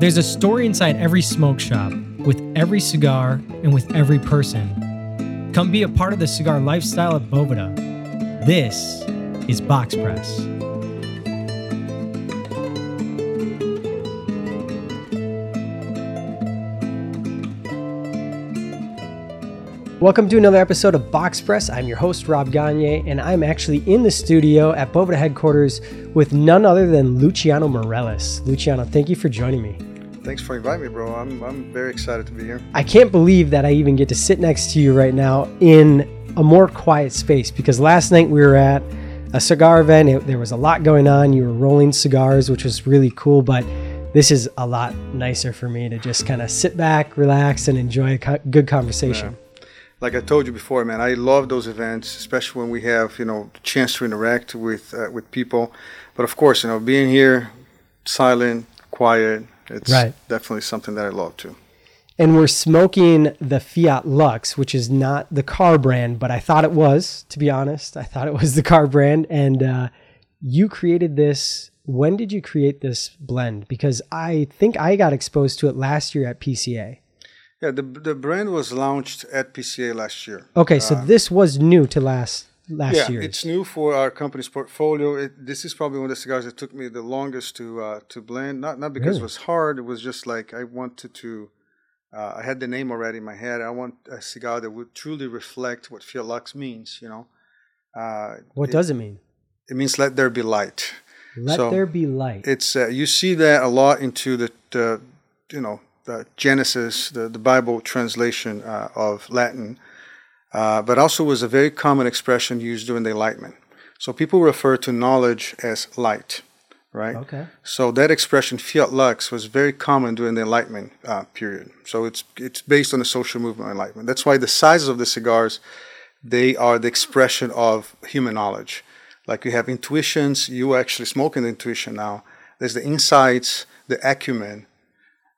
There's a story inside every smoke shop, with every cigar, and with every person. Come be a part of the cigar lifestyle at Boveda. This is Box Press. Welcome to another episode of Box Press. I'm your host, Rob Gagne, and I'm actually in the studio at Boveda headquarters with none other than Luciano Meirelles. Luciano, thank you for joining me. Thanks for inviting me, bro. I'm, I'm very excited to be here. I can't believe that I even get to sit next to you right now in a more quiet space because last night we were at a cigar event. It, there was a lot going on. You were rolling cigars, which was really cool, but this is a lot nicer for me to just kind of sit back, relax, and enjoy a co- good conversation. Yeah like I told you before, man, I love those events, especially when we have you know the chance to interact with uh, with people. But of course, you know, being here, silent, quiet, it's right. definitely something that I love too. And we're smoking the Fiat Lux, which is not the car brand, but I thought it was. To be honest, I thought it was the car brand. And uh, you created this. When did you create this blend? Because I think I got exposed to it last year at PCA. Yeah, the the brand was launched at PCA last year. Okay, so uh, this was new to last last yeah, year. it's new for our company's portfolio. It, this is probably one of the cigars that took me the longest to uh, to blend. Not not because really? it was hard. It was just like I wanted to. Uh, I had the name already in my head. I want a cigar that would truly reflect what Fiat Lux means. You know. Uh, what it, does it mean? It means let there be light. Let so there be light. It's uh, you see that a lot into the, the you know the Genesis, the, the Bible translation uh, of Latin, uh, but also was a very common expression used during the Enlightenment. So people refer to knowledge as light, right? Okay. So that expression, fiat lux, was very common during the Enlightenment uh, period. So it's it's based on the social movement of Enlightenment. That's why the sizes of the cigars, they are the expression of human knowledge. Like you have intuitions, you actually smoking the intuition now. There's the insights, the acumen,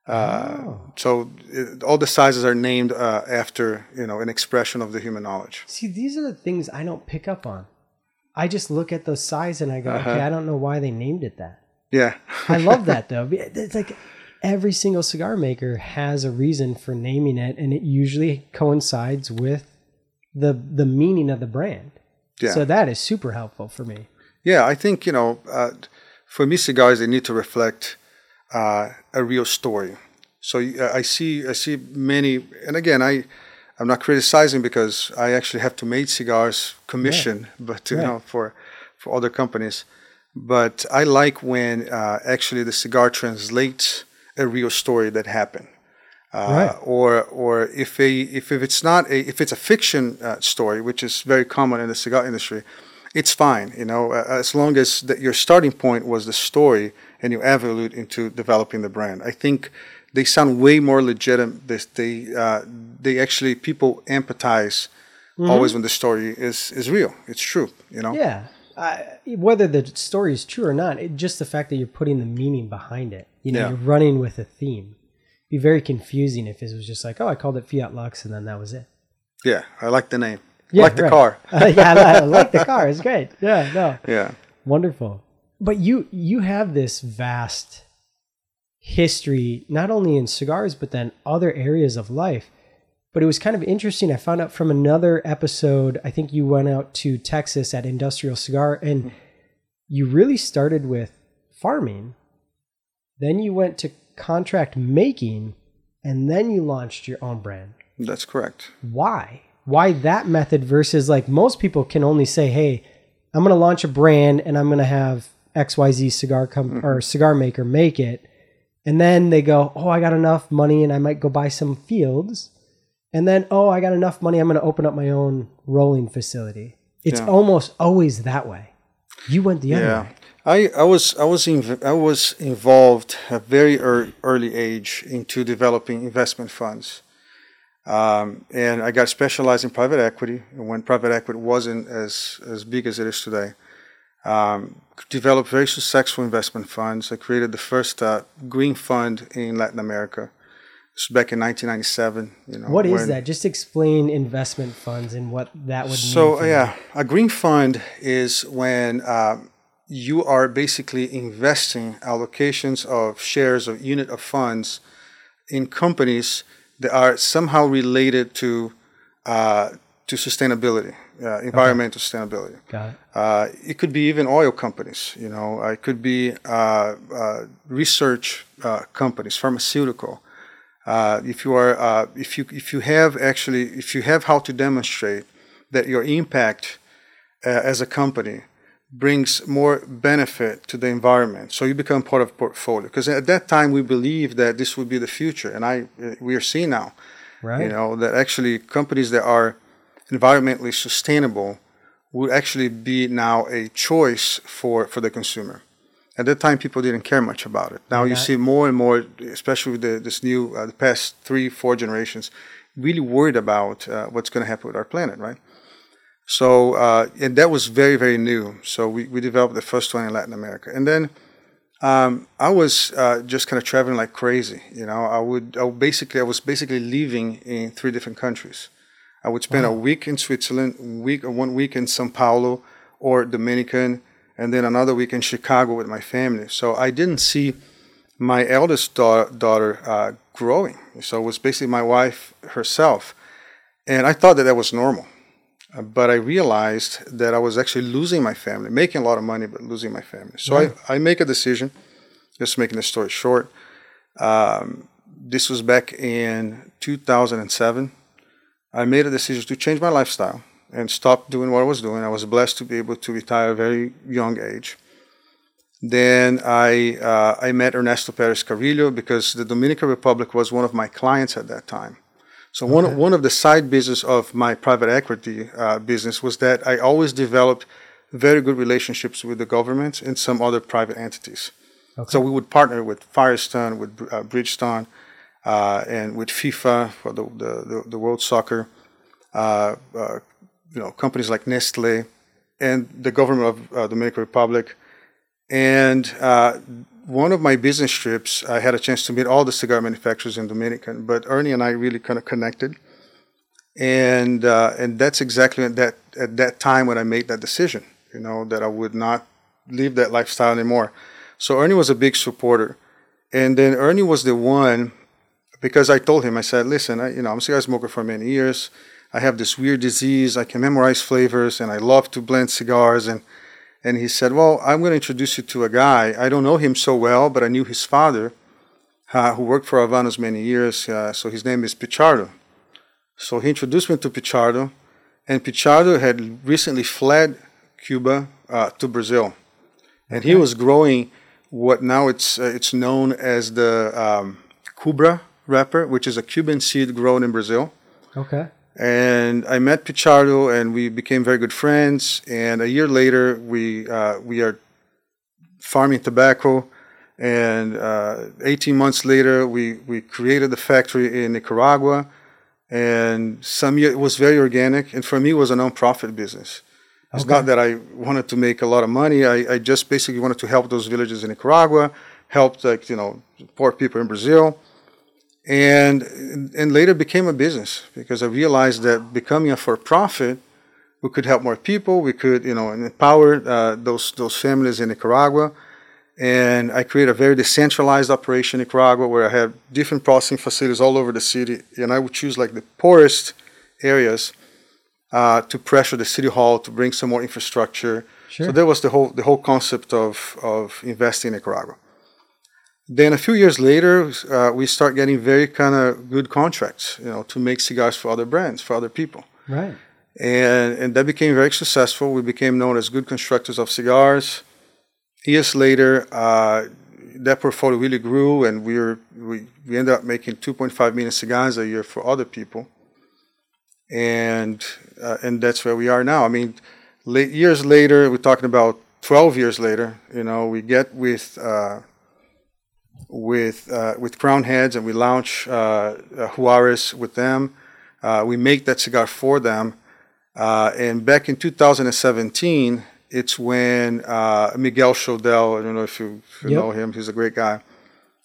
uh, oh. So it, all the sizes are named uh, after you know an expression of the human knowledge. See, these are the things I don't pick up on. I just look at the size and I go, uh-huh. okay, I don't know why they named it that. Yeah, I love that though. It's like every single cigar maker has a reason for naming it, and it usually coincides with the the meaning of the brand. Yeah. So that is super helpful for me. Yeah, I think you know, uh, for me, cigars they need to reflect uh, a real story. So uh, I see I see many, and again I. I'm not criticizing because I actually have to make cigars commission, yeah. but you right. know for for other companies. But I like when uh, actually the cigar translates a real story that happened. Uh, right. or or if a if, if it's not a if it's a fiction uh, story, which is very common in the cigar industry, it's fine. You know, uh, as long as that your starting point was the story and you evolve into developing the brand. I think they sound way more legitimate. They they, uh, they actually people empathize mm-hmm. always when the story is is real. It's true. You know. Yeah. Uh, whether the story is true or not, it, just the fact that you're putting the meaning behind it. You know, yeah. you're running with a theme. It'd be very confusing if it was just like, oh, I called it Fiat Lux, and then that was it. Yeah, I like the name. Yeah, I like the car. uh, yeah, I like the car. It's great. Yeah, no. Yeah. Wonderful but you you have this vast history not only in cigars but then other areas of life. But it was kind of interesting. I found out from another episode i think you went out to texas at industrial cigar and mm-hmm. you really started with farming. Then you went to contract making and then you launched your own brand. That's correct. Why? Why that method versus like most people can only say hey i'm going to launch a brand and i'm going to have XYZ cigar com- mm-hmm. or cigar maker make it. And then they go, "Oh, I got enough money and I might go buy some fields." And then, "Oh, I got enough money, I'm going to open up my own rolling facility." It's yeah. almost always that way. You went the other yeah. way. I, I was I was inv- I was involved at very er- early age into developing investment funds, um, and I got specialized in private equity. When private equity wasn't as as big as it is today, um, developed very successful investment funds. I created the first uh, green fund in Latin America. This was back in 1997. You know, what is that? Just explain investment funds and what that would so, mean. So yeah, a green fund is when uh, you are basically investing allocations of shares or unit of funds in companies that are somehow related to uh, to sustainability, uh, environmental okay. sustainability. Got it. Uh, it could be even oil companies. You know, it could be uh, uh, research uh, companies, pharmaceutical. if you are, if you if you have actually, if you have how to demonstrate that your impact as a company brings more benefit to the environment. So you become part of portfolio. Because at that time we believed that this would be the future, and I we are seeing now, right. you know, that actually companies that are environmentally sustainable would actually be now a choice for for the consumer. At that time, people didn't care much about it. Now you see more and more, especially with the, this new, uh, the past three, four generations, really worried about uh, what's going to happen with our planet, right? So, uh, and that was very, very new. So we, we developed the first one in Latin America. And then um, I was uh, just kind of traveling like crazy. You know, I would, I would basically, I was basically living in three different countries. I would spend wow. a week in Switzerland, week, one week in São Paulo or Dominican, and then another week in Chicago with my family. So I didn't see my eldest da- daughter uh, growing. So it was basically my wife herself. And I thought that that was normal but I realized that I was actually losing my family, making a lot of money, but losing my family. So I, I make a decision, just making the story short. Um, this was back in 2007. I made a decision to change my lifestyle and stop doing what I was doing. I was blessed to be able to retire at a very young age. Then I, uh, I met Ernesto Perez Carrillo because the Dominican Republic was one of my clients at that time. So okay. one one of the side business of my private equity uh, business was that I always developed very good relationships with the government and some other private entities. Okay. So we would partner with Firestone, with uh, Bridgestone, uh, and with FIFA for the the, the World Soccer. Uh, uh, you know, companies like Nestle and the government of uh, Dominican Republic, and one of my business trips, I had a chance to meet all the cigar manufacturers in Dominican, but Ernie and I really kind of connected. And uh, and that's exactly at that at that time when I made that decision, you know, that I would not live that lifestyle anymore. So Ernie was a big supporter, and then Ernie was the one because I told him I said, listen, I, you know, I'm a cigar smoker for many years. I have this weird disease. I can memorize flavors, and I love to blend cigars and and he said, Well, I'm going to introduce you to a guy. I don't know him so well, but I knew his father, uh, who worked for Habanos many years. Uh, so his name is Pichardo. So he introduced me to Pichardo, and Pichardo had recently fled Cuba uh, to Brazil. And okay. he was growing what now it's, uh, it's known as the um, Cubra wrapper, which is a Cuban seed grown in Brazil. Okay. And I met Pichardo, and we became very good friends. And a year later, we uh, we are farming tobacco. And uh, 18 months later, we, we created the factory in Nicaragua. And some year, it was very organic. And for me, it was a non-profit business. It's okay. not that I wanted to make a lot of money. I, I just basically wanted to help those villages in Nicaragua, help like you know poor people in Brazil and and later became a business because I realized that becoming a for-profit, we could help more people. We could you know empower uh, those those families in Nicaragua, and I created a very decentralized operation in Nicaragua where I have different processing facilities all over the city, and I would choose like the poorest areas uh, to pressure the city hall to bring some more infrastructure. Sure. So that was the whole the whole concept of of investing in Nicaragua. Then a few years later, uh, we start getting very kind of good contracts, you know, to make cigars for other brands, for other people. Right. And and that became very successful. We became known as good constructors of cigars. Years later, uh, that portfolio really grew, and we were we, we ended up making 2.5 million cigars a year for other people. And uh, and that's where we are now. I mean, late, years later, we're talking about 12 years later. You know, we get with uh, with uh, with Crowned Heads, and we launch uh, Juarez with them. Uh, we make that cigar for them. Uh, and back in 2017, it's when uh, Miguel Shodell, I don't know if you, if you yep. know him, he's a great guy,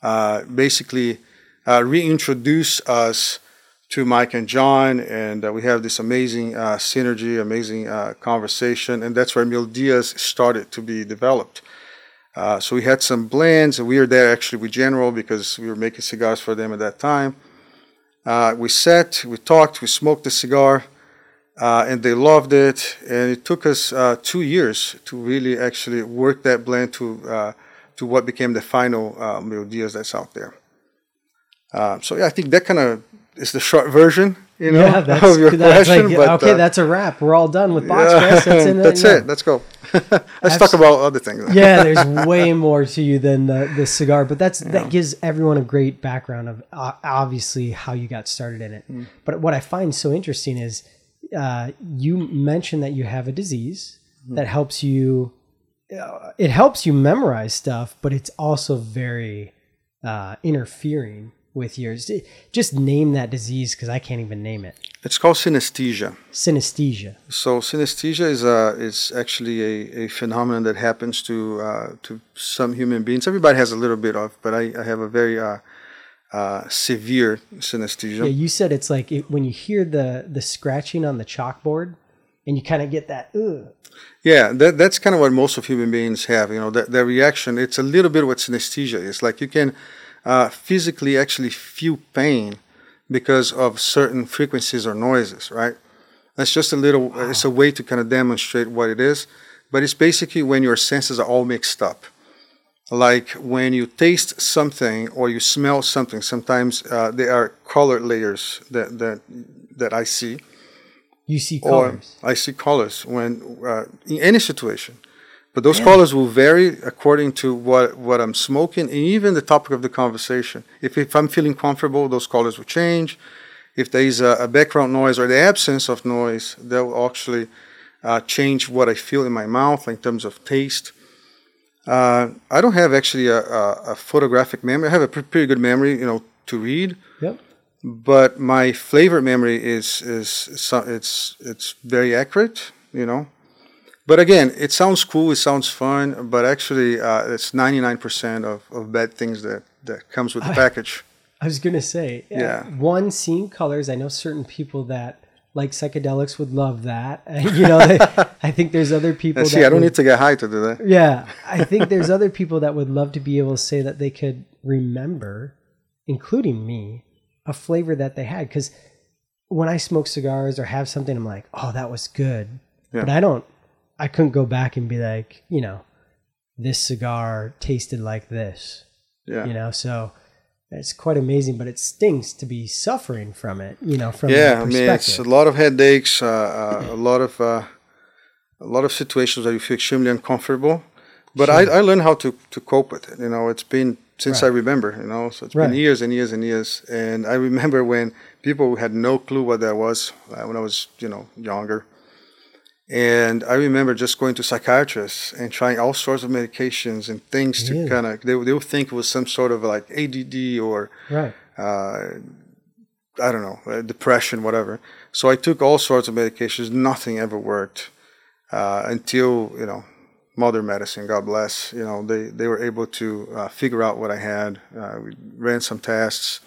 uh, basically reintroduced us to Mike and John, and uh, we have this amazing uh, synergy, amazing uh, conversation, and that's where Mil Dias started to be developed. Uh, so we had some blends, and we were there actually with General because we were making cigars for them at that time. Uh, we sat, we talked, we smoked the cigar, uh, and they loved it. And it took us two years to really actually work that blend to to what became the final uh, Mil that's out there. so yeah, I think that kind of is the short version, you know, yeah, that's, of your that's question. Like, but, okay, uh, that's a wrap. We're all done with box yeah, That's, in, that's it. Let's go. Let's talk about other things. yeah, there's way more to you than the, the cigar, but that's yeah. that gives everyone a great background of uh, obviously how you got started in it. Mm. But what I find so interesting is uh, you mentioned that you have a disease mm. that helps you. Uh, it helps you memorize stuff, but it's also very uh, interfering with yours. Just name that disease because I can't even name it. It's called synesthesia. Synesthesia. So synesthesia is a is actually a, a phenomenon that happens to uh, to some human beings. Everybody has a little bit of, but I, I have a very uh, uh, severe synesthesia. Yeah, you said it's like it, when you hear the the scratching on the chalkboard, and you kind of get that. Ugh. Yeah, that, that's kind of what most of human beings have. You know, that, that reaction. It's a little bit what synesthesia is. Like you can uh, physically actually feel pain because of certain frequencies or noises, right? That's just a little, wow. it's a way to kind of demonstrate what it is. But it's basically when your senses are all mixed up. Like when you taste something or you smell something, sometimes uh, there are color layers that, that, that I see. You see colors? Or I see colors when, uh, in any situation. But those yeah. colors will vary according to what, what I'm smoking and even the topic of the conversation. If, if I'm feeling comfortable, those colors will change. If there is a, a background noise or the absence of noise, that will actually uh, change what I feel in my mouth in terms of taste. Uh, I don't have actually a, a, a, photographic memory. I have a pretty good memory, you know, to read. Yep. But my flavor memory is is it's it's very accurate, you know. But again, it sounds cool, it sounds fun, but actually, uh, it's 99% of, of bad things that, that comes with the package. I was going to say, yeah. One, seeing colors. I know certain people that like psychedelics would love that. you know, they, I think there's other people. See, I don't would, need to get high to do that. Yeah, I think there's other people that would love to be able to say that they could remember, including me, a flavor that they had. Because when I smoke cigars or have something, I'm like, oh, that was good. Yeah. But I don't I couldn't go back and be like, you know, this cigar tasted like this. Yeah. You know, so it's quite amazing, but it stings to be suffering from it. You know, from yeah, I mean, it's a lot of headaches, uh, uh, a lot of uh, a lot of situations where you feel extremely uncomfortable. But sure. I, I learned how to to cope with it. You know, it's been since right. I remember. You know, so it's right. been years and years and years. And I remember when people had no clue what that was uh, when I was you know younger and I remember just going to psychiatrists and trying all sorts of medications and things to kind of, they, they would think it was some sort of like ADD or, right. uh, I don't know, uh, depression, whatever. So I took all sorts of medications. Nothing ever worked uh, until, you know, Mother Medicine, God bless, you know, they, they were able to uh, figure out what I had. Uh, we ran some tests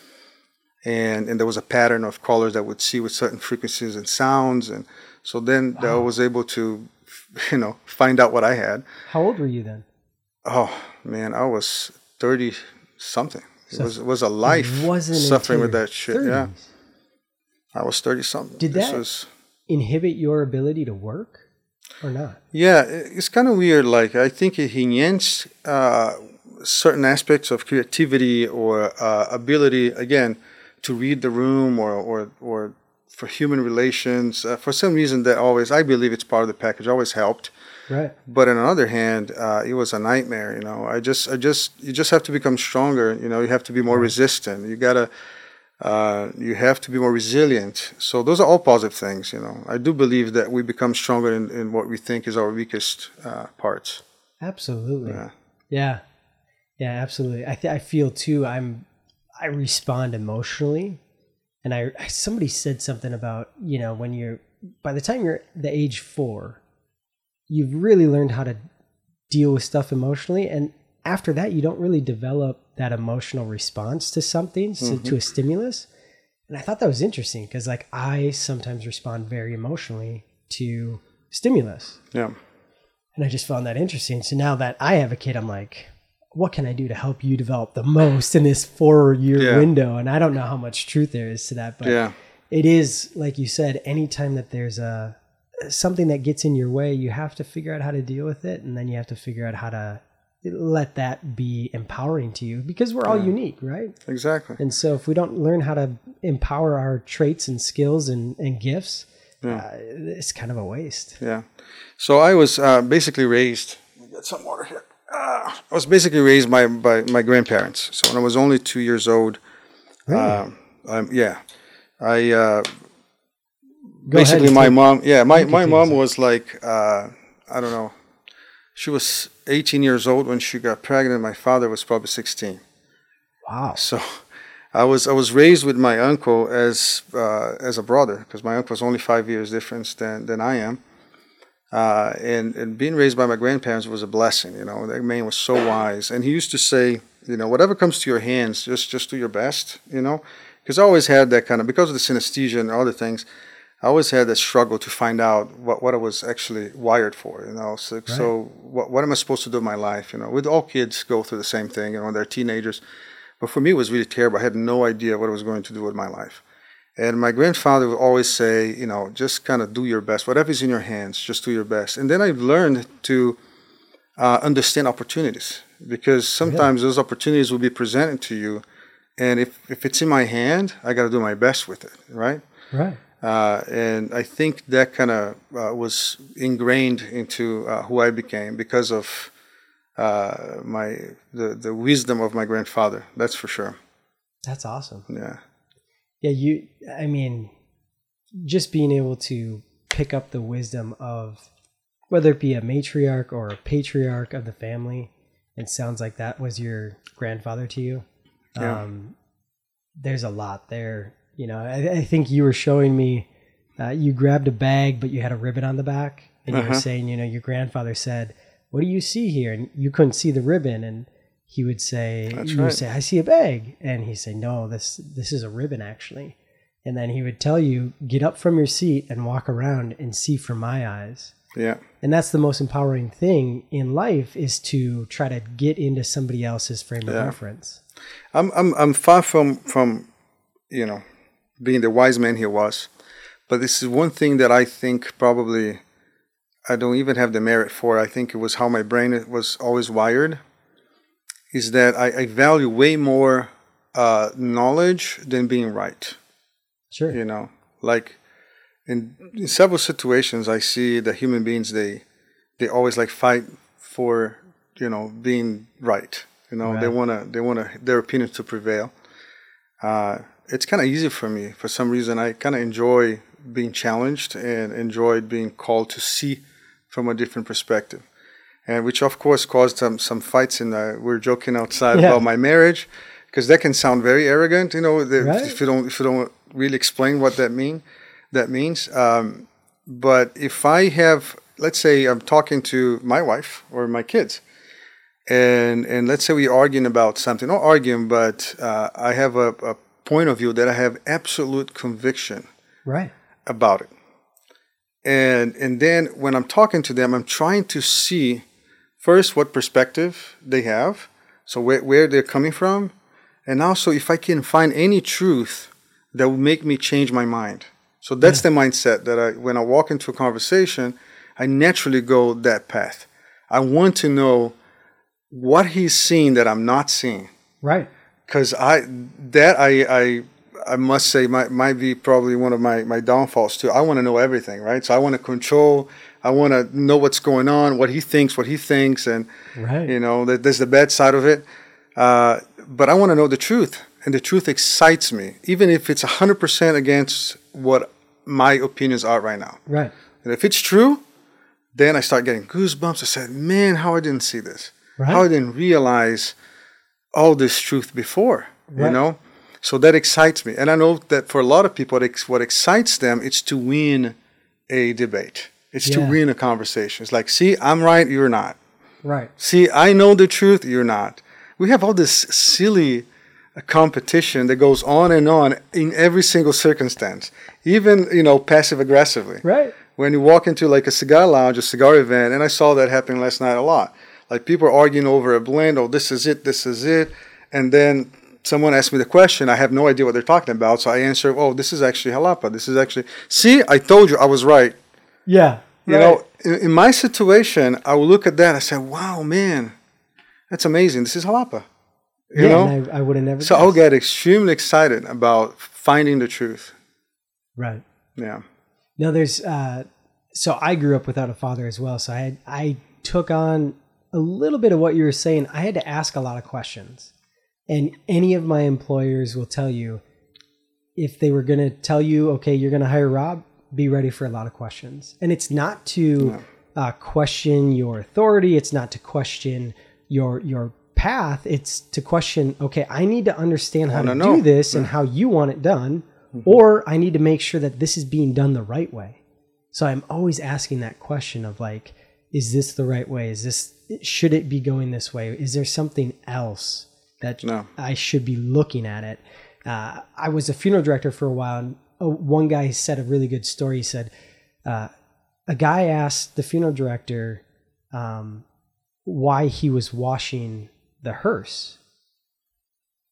and, and there was a pattern of colors that would see with certain frequencies and sounds and, so then wow. I was able to, you know, find out what I had. How old were you then? Oh man, I was thirty something. So it was it was a life suffering with that shit. 30s. Yeah, I was thirty something. Did this that was, inhibit your ability to work or not? Yeah, it's kind of weird. Like I think it enhanced uh, certain aspects of creativity or uh, ability again to read the room or or or for human relations. Uh, for some reason, that always I believe it's part of the package. Always helped. Right. But on the other hand, uh, it was a nightmare. You know, I just, I just, you just have to become stronger. You know, you have to be more right. resistant. You gotta, uh, you have to be more resilient. So those are all positive things. You know, I do believe that we become stronger in, in what we think is our weakest uh, parts. Absolutely. Yeah. Yeah. Yeah. Absolutely. I th- I feel too. I'm I respond emotionally and I somebody said something about you know when you're by the time you're the age four, you've really learned how to deal with stuff emotionally, and after that, you don't really develop that emotional response to something, mm-hmm. to a stimulus. And I thought that was interesting because like I sometimes respond very emotionally to stimulus. Yeah. And I just found that interesting. So now that I have a kid, I'm like, what can I do to help you develop the most in this four year Yeah. window? And I don't know how much truth there is to that, but Yeah. it is like you said, anytime that there's a something that gets in your way, you have to figure out how to deal with it, and then you have to figure out how to let that be empowering to you because we're all unique, right? Exactly. And so if we don't learn how to empower our traits and skills and, and gifts, uh, it's kind of a waste. Yeah. So I was uh, basically raised. Let me get some water here. Ah, I was basically raised by, by my grandparents. So when I was only two years old, um, um, yeah, I uh, basically my mom. Yeah, my my mom was like uh, I don't know. She was 18 years old when she got pregnant. My father was probably 16. Wow. So I was I was raised with my uncle as uh, as a brother because my uncle was only five years difference than than I am. Uh, and and being raised by my grandparents was a blessing. You know, that man was so wise, and he used to say, you know, whatever comes to your hands, just just do your best. You know, because I always had that kind of because of the synesthesia and other things. I always had that struggle to find out what, what I was actually wired for, you know. So, so what, what am I supposed to do in my life? You know, with all kids go through the same thing, you know, when they're teenagers. But for me, it was really terrible. I had no idea what I was going to do with my life. And my grandfather would always say, you know, just kind of do your best. Whatever's in your hands, just do your best. And then I learned to uh, understand opportunities because sometimes those opportunities will be presented to you. And if, if it's in my hand, I got to do my best with it, right? Right. Uh, and I think that kind of uh, was ingrained into uh, who I became because of uh, my the, the wisdom of my grandfather. That's for sure. That's awesome. Yeah. Yeah, you I mean just being able to pick up the wisdom of whether it be a matriarch or a patriarch of the family, it sounds like that was your grandfather to you. Yeah. Um there's a lot there. You know, I, I think you were showing me uh, you grabbed a bag, but you had a ribbon on the back, and you were Uh-huh. saying, you know, your grandfather said, "What do you see here?" And you couldn't see the ribbon, and he would say, That's "You would say, I see a bag," and he'd say, "No, this this is a ribbon actually." And then he would tell you, "Get up from your seat and walk around and see from my eyes." Yeah. And that's the most empowering thing in life is to try to get into somebody else's frame of reference. I'm I'm I'm far from from you know being the wise man he was, but this is one thing that I think probably I don't even have the merit for. I think it was how my brain was always wired. Is that I, I value way more uh, knowledge than being right. Sure. You know, like in, in several situations, I see that human beings they they always like fight for you know being right. You know, they wanna they wanna their opinions to prevail. Uh, it's kind of easy for me for some reason. I kind of enjoy being challenged and enjoyed being called to see from a different perspective, and which of course caused some some fights. And uh, we are joking outside Yeah. about my marriage because that can sound very arrogant. You know, the, Right. if you don't if you don't really explain what that mean that means. Um, but if I have, let's say, I'm talking to my wife or my kids, and and let's say we're arguing about something, not arguing, but uh, I have a, a point of view that I have absolute conviction Right. about it. And and then when I'm talking to them, I'm trying to see first what perspective they have, so where, where they're coming from, and also if I can find any truth that will make me change my mind. So that's the mindset that I when I walk into a conversation, I naturally go that path. I want to know what he's seeing that I'm not seeing Right. because I that I I I must say might might be probably one of my my downfalls too. I want to know everything, right? So I want to control. I want to know what's going on, what he thinks, what he thinks, and Right. you know there's the bad side of it. Uh, but I want to know the truth, and the truth excites me, even if it's hundred percent against what my opinions are right now. Right. And if it's true, then I start getting goosebumps. I said, "Man, how I didn't see this." Right. how I didn't realize all this truth before, you know? So that excites me. And I know that for a lot of people, what excites them is to win a debate. It's to Yeah. win a conversation. It's like, see, I'm right, you're not. Right. See, I know the truth, you're not. We have all this silly competition that goes on and on in every single circumstance, even you know passive aggressively. Right. When you walk into like a cigar lounge, a cigar event, and I saw that happen last night a lot. Like people are arguing over a blend. Oh, this is it. This is it. And then someone asked me the question. I have no idea what they're talking about. So I answer, oh, this is actually jalapa. This is actually. See, I told you I was right. Yeah. You right. know, in, in my situation, I would look at that. I say, wow, man, that's amazing. This is jalapa. You yeah, know, I, I would have never. so I'll get extremely excited about finding the truth. right. Yeah. No, there's. Uh, so I grew up without a father as well. So I had, I took on a little bit of what you were saying. I had to ask a lot of questions, and any of my employers will tell you if they were going to tell you, okay, you're going to hire Rob, be ready for a lot of questions. And it's not to uh, question your authority. It's not to question your your path. It's to question, okay, I need to understand how to wanna do know. this and how you want it done, or I need to make sure that this is being done the right way. So I'm always asking that question of like, is this the right way? Is this should it be going this way? Is there something else that No. I should be looking at it? Uh, I was a funeral director for a while, and uh, one guy said a really good story. He said uh, a guy asked the funeral director um, why he was washing the hearse,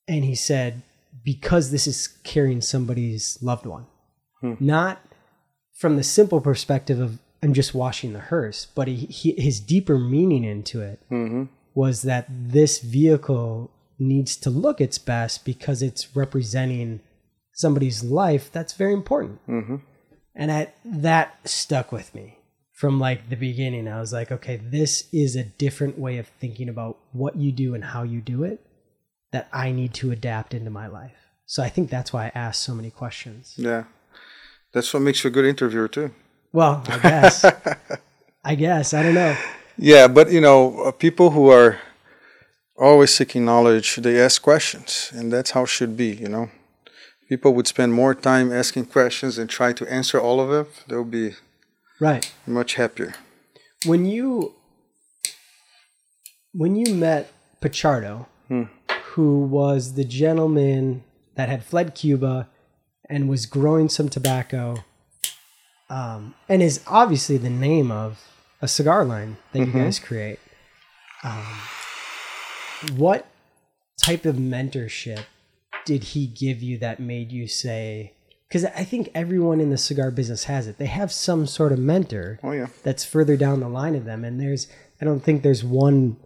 and he said because this is carrying somebody's loved one, not from the simple perspective of I'm just washing the hearse, but he, he, his deeper meaning into it Mm-hmm. was that this vehicle needs to look its best because it's representing somebody's life that's very important. Mm-hmm. And I, that stuck with me from like the beginning. I was like, okay, this is a different way of thinking about what you do and how you do it that I need to adapt into my life. So I think that's why I asked so many questions. Yeah. That's what makes you a good interviewer too. Well, I guess. I guess. I don't know. Yeah, but you know, uh, people who are always seeking knowledge, they ask questions, and that's how it should be. You know, people would spend more time asking questions and try to answer all of them. They'll be Right. much happier. when you when you met Pichardo, who was the gentleman that had fled Cuba and was growing some tobacco, um, and is obviously the name of a cigar line that you guys create. Um, what type of mentorship did he give you that made you say? Because I think everyone in the cigar business has it. They have some sort of mentor Oh yeah, that's further down the line of them. And there's i don't think there's one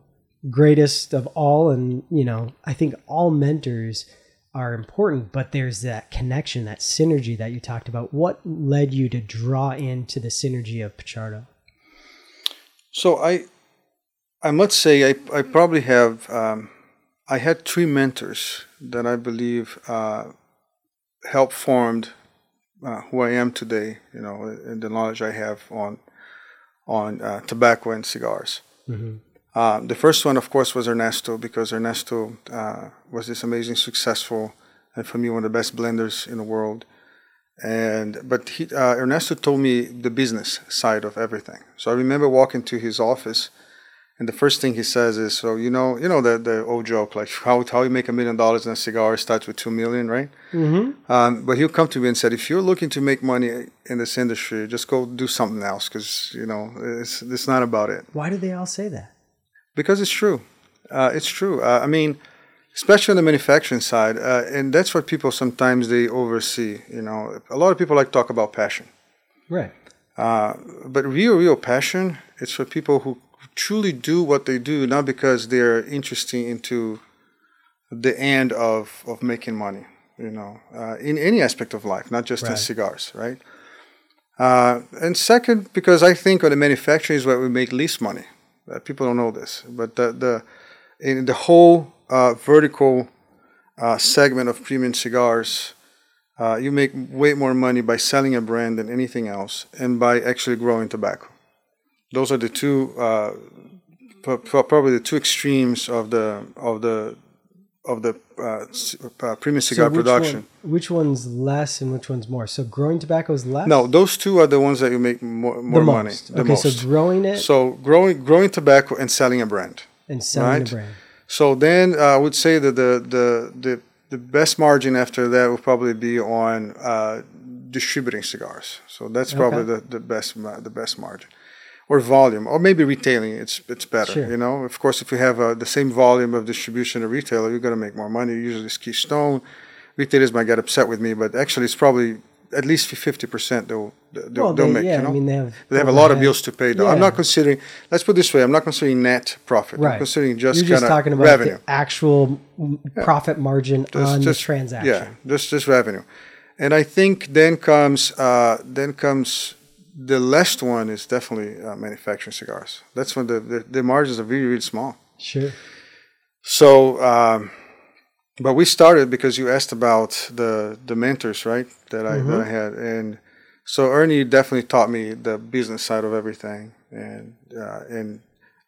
greatest of all. And you know i think all mentors are important but there's that connection that synergy that you talked about. What led you to draw into the synergy of pichardo? So I, I must say, I, I probably have, um, I had three mentors that I believe uh, helped formed uh, who I am today. You know, and the knowledge I have on on uh, tobacco and cigars. Uh, the first one, of course, was Ernesto because Ernesto uh, was this amazing, successful, and for me, one of the best blenders in the world. And but he, uh, Ernesto told me the business side of everything. So I remember walking to his office, and the first thing he says is, "So you know, you know the the old joke like how how you make a million dollars in a cigar starts with two million, right?" mm-hmm. Um, but he'll come to me and said, if you're looking to make money in this industry, just go do something else because you know it's it's not about it. why do they all say that Because it's true. Uh, it's true. Uh, I mean, especially on the manufacturing side, uh, and that's what people sometimes they oversee. You know, a lot of people like to talk about passion, right uh, but real, real passion, it's for people who truly do what they do, not because they're interested into the end of of making money. You know, uh, in any aspect of life, not just in cigars, right? Uh, and second, because I think on the manufacturing is where we make least money. Uh, people don't know this, but the the in the whole uh, vertical uh, segment of premium cigars, uh, you make way more money by selling a brand than anything else, and by actually growing tobacco. Those are the two, uh, pro- pro- probably the two extremes of the of the of the uh, uh, premium cigar which production. one- which one's less and which one's more so growing tobacco is less No, those two are the ones that you make more, the more money. most The okay most. so growing it So growing growing tobacco and selling a brand. and selling right. the brand So then uh, I would say that the the the the best margin after that will probably be on uh, distributing cigars. So that's probably Okay. the, the best the best margin, or volume, or maybe retailing. It's it's better. Sure. You know, of course, if you have uh, the same volume of distribution to retailer, you're going to make more money. Usually, it's Keystone. Retailers might get upset with me, but actually, it's probably at least fifty percent they'll they'll, Well, they'll they- make. yeah, you know? I mean, they have They have a lot of bills to pay, though. I'm not considering. Let's put it this way: I'm not considering net profit. Right. I'm considering just You're just talking about revenue. the actual m profit margin Just- on just- the transaction. Yeah, just just revenue, and I think then comes uh, then comes the last one is definitely uh, manufacturing cigars. That's when the, the the margins are really really small. Sure. So, um, but we started because you asked about the the mentors, right? That I that I had, and so Ernie definitely taught me the business side of everything, and uh, and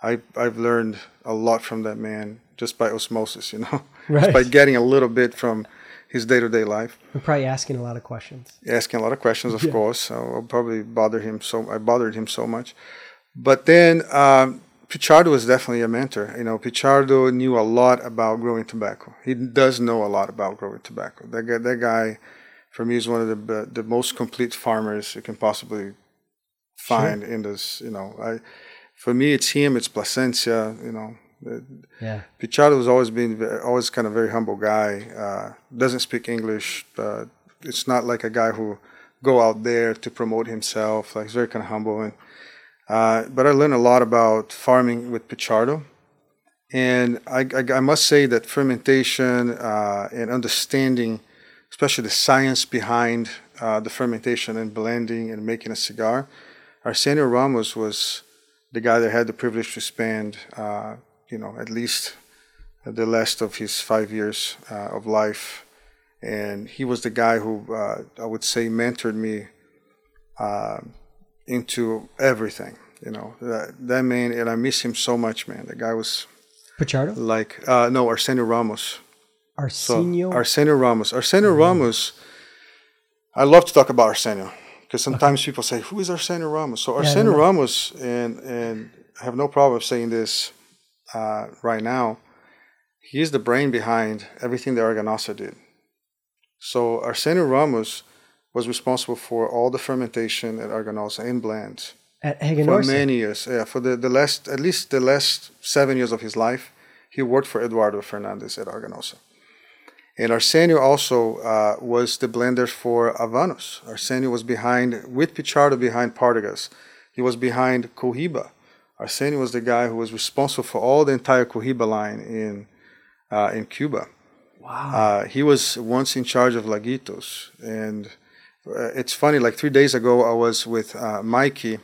I I've learned a lot from that man just by osmosis, you know, Right. just by getting a little bit from his day to day life. We're probably asking a lot of questions. Asking a lot of questions, of Yeah. course. I'll probably bother him so I bothered him so much, but then. Um, Pichardo was definitely a mentor. You know, Pichardo knew a lot about growing tobacco. He does know a lot about growing tobacco. That guy, that guy for me, is one of the the most complete farmers you can possibly find in this. You know, I for me, it's him. It's Plasencia. You know, Yeah. Pichardo has always been always kind of very humble guy. Uh, doesn't speak English. Uh, it's not like a guy who go out there to promote himself. Like he's very kind of humble. And uh, but I learned a lot about farming with Pichardo, and I, I, I must say that fermentation uh, and understanding, especially the science behind uh, the fermentation and blending and making a cigar, Arsenio Ramos was the guy that had the privilege to spend, uh, you know, at least the last of his five years uh, of life. And he was the guy who uh, I would say mentored me uh, into everything. You know, that, that man, and I miss him so much, man. The guy was Pichardo? like, uh, no, Arsenio Ramos. So Arsenio? Arsenio Ramos. Arsenio Ramos. I love to talk about Arsenio because sometimes people say, "Who is Arsenio Ramos?" So Arsenio know. Ramos, and and I have no problem saying this uh, right now. He is the brain behind everything that Aganorsa did. So Arsenio Ramos was responsible for all the fermentation at Aganorsa in blends At for many years. Yeah, for the, the last at least the last seven years of his life, he worked for Eduardo Fernandez at Aganorsa. And Arsenio also uh, was the blender for Habanos. Arsenio was behind with Pichardo behind Partagas. He was behind Cohiba. Arsenio was the guy who was responsible for all the entire Cohiba line in uh, in Cuba. Wow. Uh, he was once in charge of Laguitos, and uh, it's funny. Like three days ago, I was with uh, Mikey,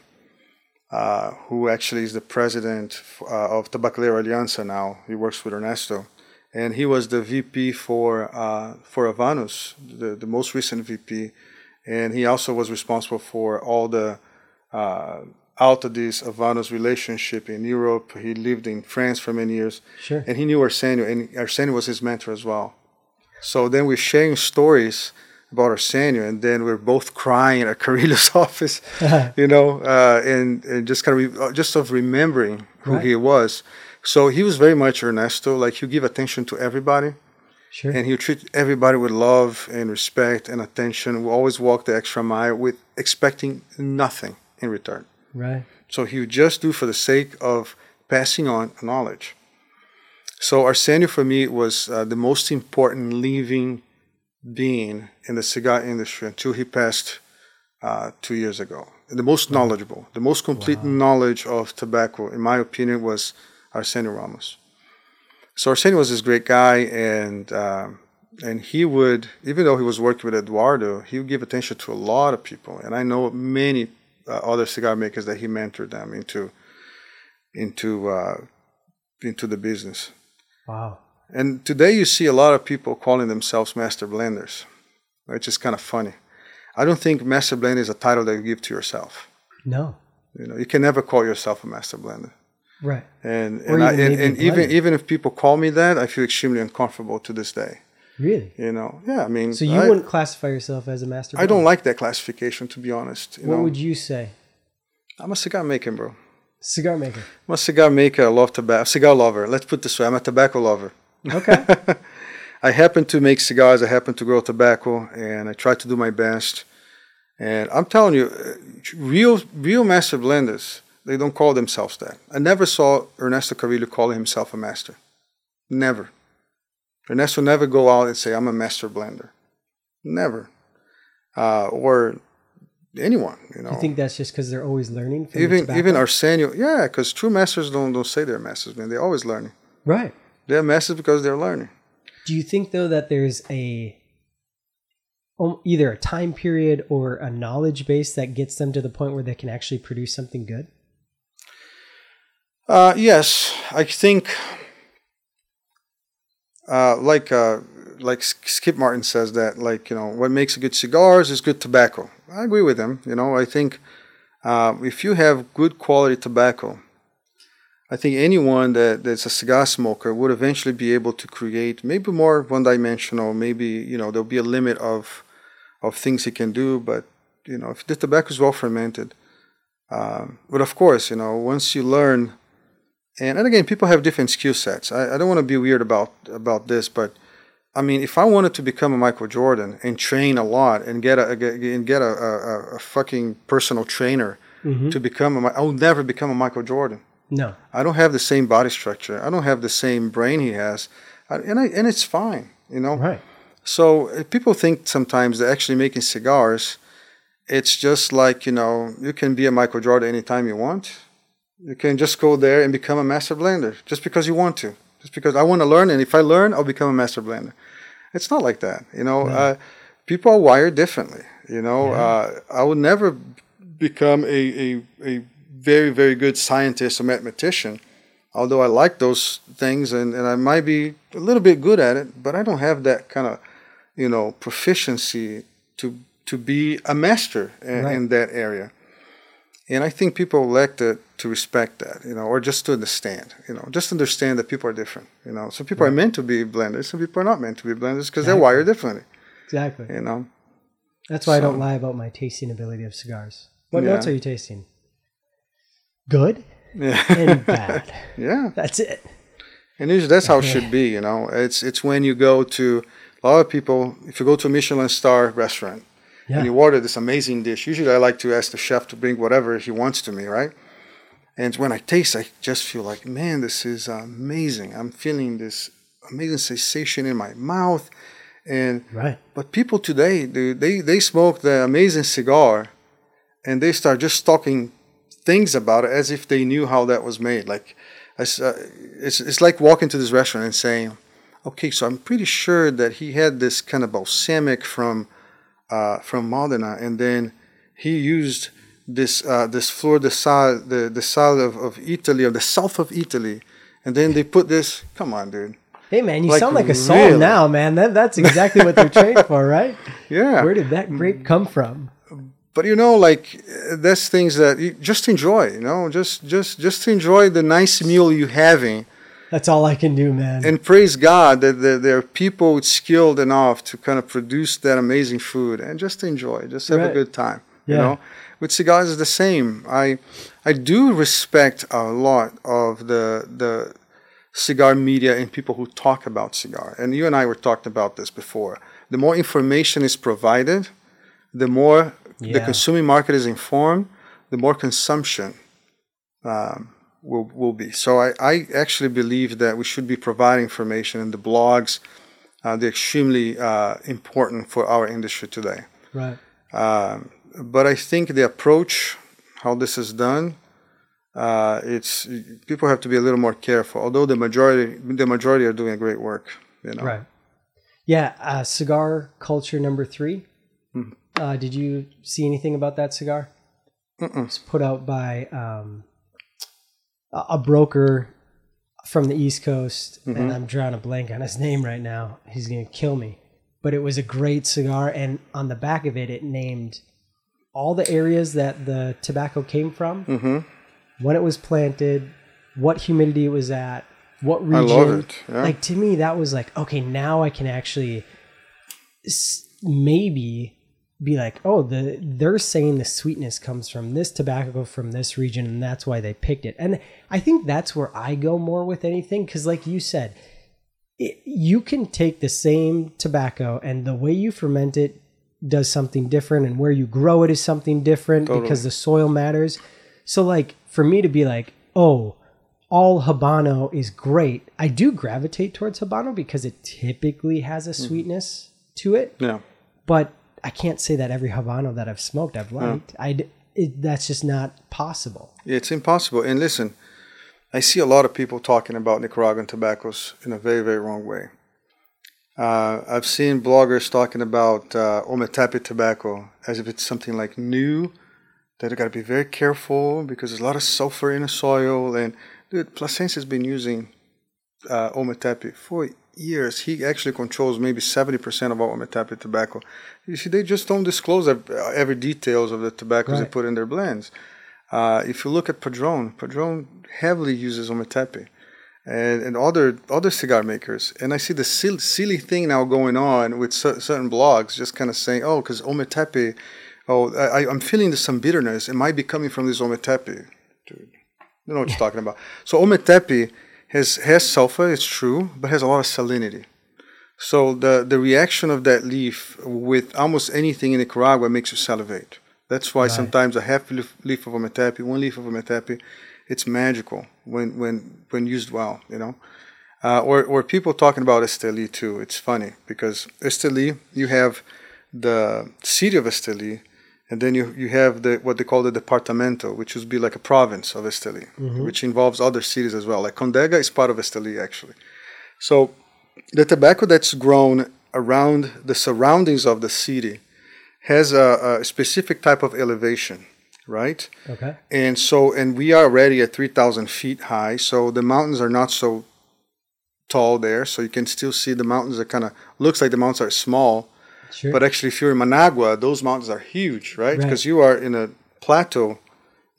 uh, who actually is the president uh, of Tabacalera Alianza now. He works with Ernesto, and he was the VP for uh, for Habanos, the the most recent VP, and he also was responsible for all the uh, Altadis Habanos relationship in Europe. He lived in France for many years Sure. and he knew Arsenio, and Arsenio was his mentor as well. So then we're sharing stories about Arsenio, and then we're both crying at Carrillo's office, you know, uh, and, and just kind of re- just of remembering who Right. he was. So he was very much Ernesto, like he give attention to everybody, Sure. and he treat everybody with love and respect and attention. We always walk the extra mile with expecting nothing in return. Right. So he would just do for the sake of passing on knowledge. So Arsenio for me was uh, the most important living being in the cigar industry until he passed uh, two years ago. The most knowledgeable, the most complete knowledge of tobacco, in my opinion, was Arsenio Ramos. So Arsenio was this great guy, and um, and he would, even though he was working with Eduardo, he would give attention to a lot of people. And I know many uh, other cigar makers that he mentored them into into uh, into the business. Wow. And today you see a lot of people calling themselves master blenders, which is kind of funny. I don't think master blender is a title that you give to yourself. No. You know, you can never call yourself a master blender. Right. And and, I, even and, and even even if people call me that, I feel extremely uncomfortable to this day. Really? You know, yeah. I mean, So you I, wouldn't classify yourself as a master I don't like that classification, to be honest. You What know, would you say? I'm a cigar maker, bro. Cigar maker. I'm a cigar maker. I love tobacco. Cigar lover. Let's put it this way: I'm a tobacco lover. Okay. I happen to make cigars. I happen to grow tobacco, and I try to do my best. And I'm telling you, uh, real real master blenders, they don't call themselves that. I never saw Ernesto Carrillo calling himself a master. Never. Ernesto never go out and say, "I'm a master blender." Never. Uh, or anyone, you know. You think that's just because they're always learning? Even even Arsenio, yeah, because true masters don't don't say they're masters, man. They're always learning. right. They're masters because they're learning. Do you think though that there's a either a time period or a knowledge base that gets them to the point where they can actually produce something good? Uh, yes, I think, uh, like uh, like Skip Martin says that, like you know, what makes a good cigars is good tobacco. I agree with him. You know, I think uh, if you have good quality tobacco, I think anyone that, that's a cigar smoker would eventually be able to create maybe more one-dimensional. Maybe you know there'll be a limit of of things he can do, but you know if the tobacco is well fermented. Um, but of course, you know once you learn, and, and again, people have different skill sets. I, I don't want to be weird about about this, but I mean, if I wanted to become a Michael Jordan and train a lot and get a, get, and get a, a, a fucking personal trainer Mm-hmm. to become a, I will never become a Michael Jordan. No. I don't have the same body structure. I don't have the same brain he has, I, and I and it's fine, you know. Right. So uh, people think sometimes that actually making cigars, it's just like you know you can be a Michael Jordan anytime you want. You can just go there and become a master blender just because you want to. Just because I want to learn, and if I learn, I'll become a master blender. It's not like that, you know. Uh, people are wired differently. You know, uh, I would never become a, a, a very very good scientist or mathematician although I like those things and, and I might be a little bit good at it, but I don't have that kind of, you know, proficiency to to be a master in, Right. in that area. And I think people lack to, to respect that, you know, or just to understand, you know, just understand that people are different, you know. Some people are meant to be blenders, some people are not meant to be blenders because they're wired differently, Exactly. you know. That's why I don't lie about my tasting ability of cigars. What Yeah. notes are you tasting? Good Yeah. and bad. yeah. That's it. And usually that's how it should be, you know. It's it's when you go to a lot of people. If you go to a Michelin star restaurant Yeah. and you order this amazing dish, usually I like to ask the chef to bring whatever he wants to me, right? And when I taste, I just feel like, man, this is amazing. I'm feeling this amazing sensation in my mouth, and Right. but people today, dude, they they smoke the amazing cigar, and they start just talking things about it as if they knew how that was made. Like, it's uh, it's, it's like walking to this restaurant and saying, "Okay, so I'm pretty sure that he had this kind of balsamic from uh, from Modena, and then he used this uh, this flor de sal, the the sal of, of Italy, of the south of Italy, and then they put this. Come on, dude. Hey man, you Like, sound like a song really? now, man. That that's exactly what they're trained for, right? Yeah. Where did that grape come from? but you know like that's things that you just enjoy you know just just just enjoy the nice meal you're having That's all I can do, man. and praise god that there, there are people skilled enough to kind of produce that amazing food and just enjoy just have Right. a good time you know with cigars is the same i i do respect a lot of the the cigar media and people who talk about cigar and you and i were talking about this before the more information is provided the more the consuming market is informed, the more consumption um, will will be. So I, I actually believe that we should be providing information, and the blogs uh, they're extremely uh, important for our industry today. right. Um, but I think the approach, how this is done, uh, it's people have to be a little more careful. Although the majority the majority are doing a great work, you know. Right. Yeah. Uh, cigar culture number three. Hmm. Uh, did you see anything about that cigar? Mm-mm. It's put out by um, a a broker from the East Coast, Mm-hmm. and I'm drawing a blank on his name right now. He's gonna kill me. But it was a great cigar, and on the back of it, it named all the areas that the tobacco came from, hmm when it was planted, what humidity it was at, what I region. love it. Yeah. Like to me, that was like, okay, now I can actually maybe be like, oh, the they're saying the sweetness comes from this tobacco from this region, and that's why they picked it. And I think that's where I go more with anything, because like you said, it, you can take the same tobacco and the way you ferment it does something different and where you grow it is something different Totally. because the soil matters. So like for me to be like, "Oh, all habano is great." I do gravitate towards habano because it typically has Mm-hmm. a sweetness to it, Yeah. but I can't say that every habano that I've smoked I've liked. I it, that's just not possible. It's impossible. And listen, I see a lot of people talking about Nicaraguan tobaccos in a very, very wrong way. Uh, I've seen bloggers talking about uh, Ometepe tobacco as if it's something like new, that you got to be very careful because there's a lot of sulfur in the soil. And dude, Plasencia has been using uh, Ometepe for years. He actually controls maybe 70% of all Ometepe tobacco. You see, they just don't disclose every details of the tobaccos they put in their blends. Uh, if you look at Padron, Padron heavily uses Ometepe and, and other other cigar makers. And I see the sil- silly thing now going on with cer- certain blogs just kind of saying, oh, because Ometepe, oh, I, I'm feeling some bitterness. It might be coming from this Ometepe. Dude, you know what you're talking about. So Ometepe has, has sulfur, it's true, but has a lot of salinity. So the, the reaction of that leaf with almost anything in Nicaragua makes you salivate. That's why sometimes a half leaf, leaf of Ometepe, one leaf of Ometepe, it's magical when, when, when used well, you know. Uh, or, or people talking about Esteli too. It's funny because Esteli, you have the city of Esteli, and then you, you have the what they call the departamento, which would be like a province of Esteli, which involves other cities as well. Like Condega is part of Esteli, actually. So the tobacco that's grown around the surroundings of the city has a, a specific type of elevation, right? Okay. And so, and we are already at 3,000 feet high, so the mountains are not so tall there. So you can still see the mountains are kind of, looks like the mountains are small, Sure. but actually, if you're in Managua, those mountains are huge, right? Right. Because you are in a plateau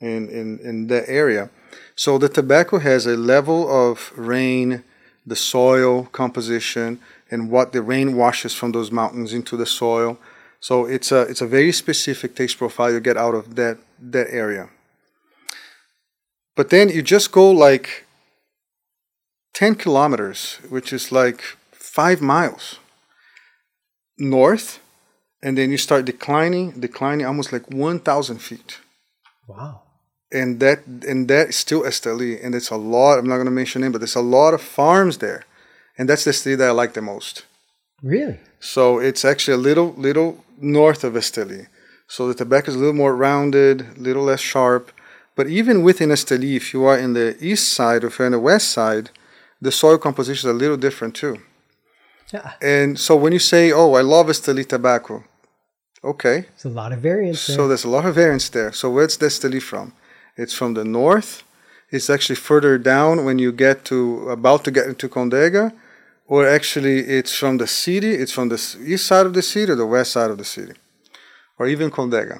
in, in, in that area. So the tobacco has a level of rain, the soil composition, and what the rain washes from those mountains into the soil. So it's a it's a very specific taste profile you get out of that that area. But then you just go like 10 kilometers, which is like five miles north, and then you start declining, declining almost like 1,000 feet. wow. And that and that is still Esteli, and it's a lot. I'm not going to mention it, but there's a lot of farms there, and that's the Esteli that I like the most. Really? So it's actually a little little north of Esteli. So the tobacco is a little more rounded, a little less sharp. But even within Esteli, if you are in the east side or if you're in the west side, the soil composition is a little different too. Yeah. And so when you say, "Oh, I love Esteli tobacco," okay, It's a lot of variance there. so there's a lot of variance there. So where's the Esteli from? It's from the north. It's actually further down when you get to about to get into Condega, or actually it's from the city. It's from the east side of the city or the west side of the city, or even Condega.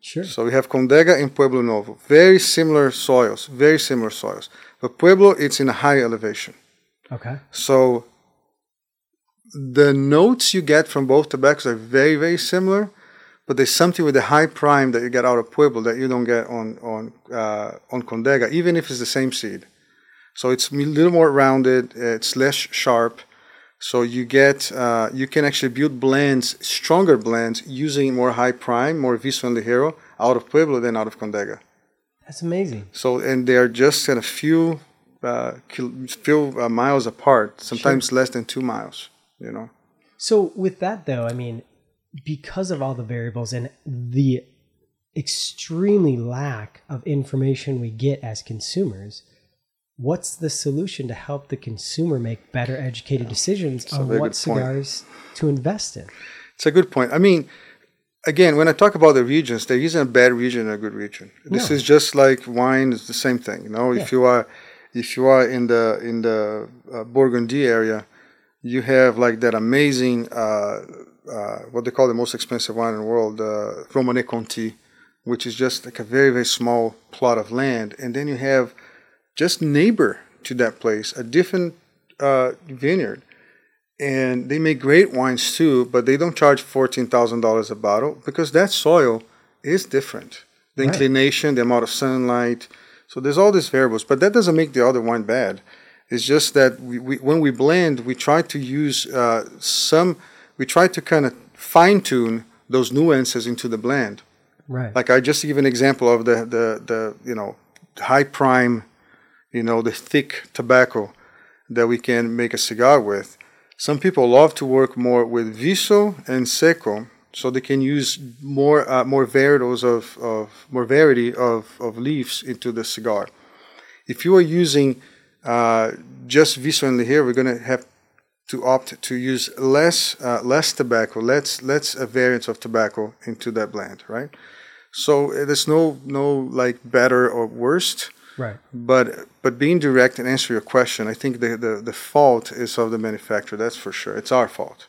sure. So we have Condega and Pueblo Novo. Very similar soils, very similar soils. But Pueblo, it's in a high elevation. Okay. So the notes you get from both tobaccos are very, very similar, but there's something with the high prime that you get out of Pueblo that you don't get on on uh, on Condega, even if it's the same seed. So it's a little more rounded, it's less sharp. So you get uh, you can actually build blends, stronger blends, using more high prime, more Viso and Ligero out of Pueblo than out of Condega. That's amazing. So and they are just kind a few uh, few uh, miles apart, sometimes less than two miles. You know. So with that though, I mean, because of all the variables and the extremely lack of information we get as consumers, what's the solution to help the consumer make better educated decisions on what good point. cigars to invest in? It's a good point. I mean, again, when I talk about the regions, there isn't a bad region and a good region. This No. is just like wine; it's the same thing. You know, if you are if you are in the in the uh, Burgundy area, you have like that amazing uh, uh, what they call the most expensive wine in the world, uh, Romanée Conti, which is just like a very very small plot of land, and then you have just neighbor to that place a different uh, vineyard and they make great wines too, but they don't charge fourteen thousand dollars a bottle because that soil is different. The Right. inclination, the amount of sunlight. So there's all these variables, but that doesn't make the other wine bad. It's just that we, we when we blend, we try to use uh, some, we try to kind of fine tune those nuances into the blend. Right. Like I just give an example of the the the you know high prime, you know the thick tobacco that we can make a cigar with. Some people love to work more with viso and seco, so they can use more uh, more varieties of, of more variety of, of leaves into the cigar. If you are using uh, just viso and here, we're to have to opt to use less uh, less tobacco, less less a variant of tobacco into that blend, right? So uh, there's no no like better or worst. Right. But but being direct and answer your question, I think the, the, the fault is of the manufacturer. That's for sure. It's our fault.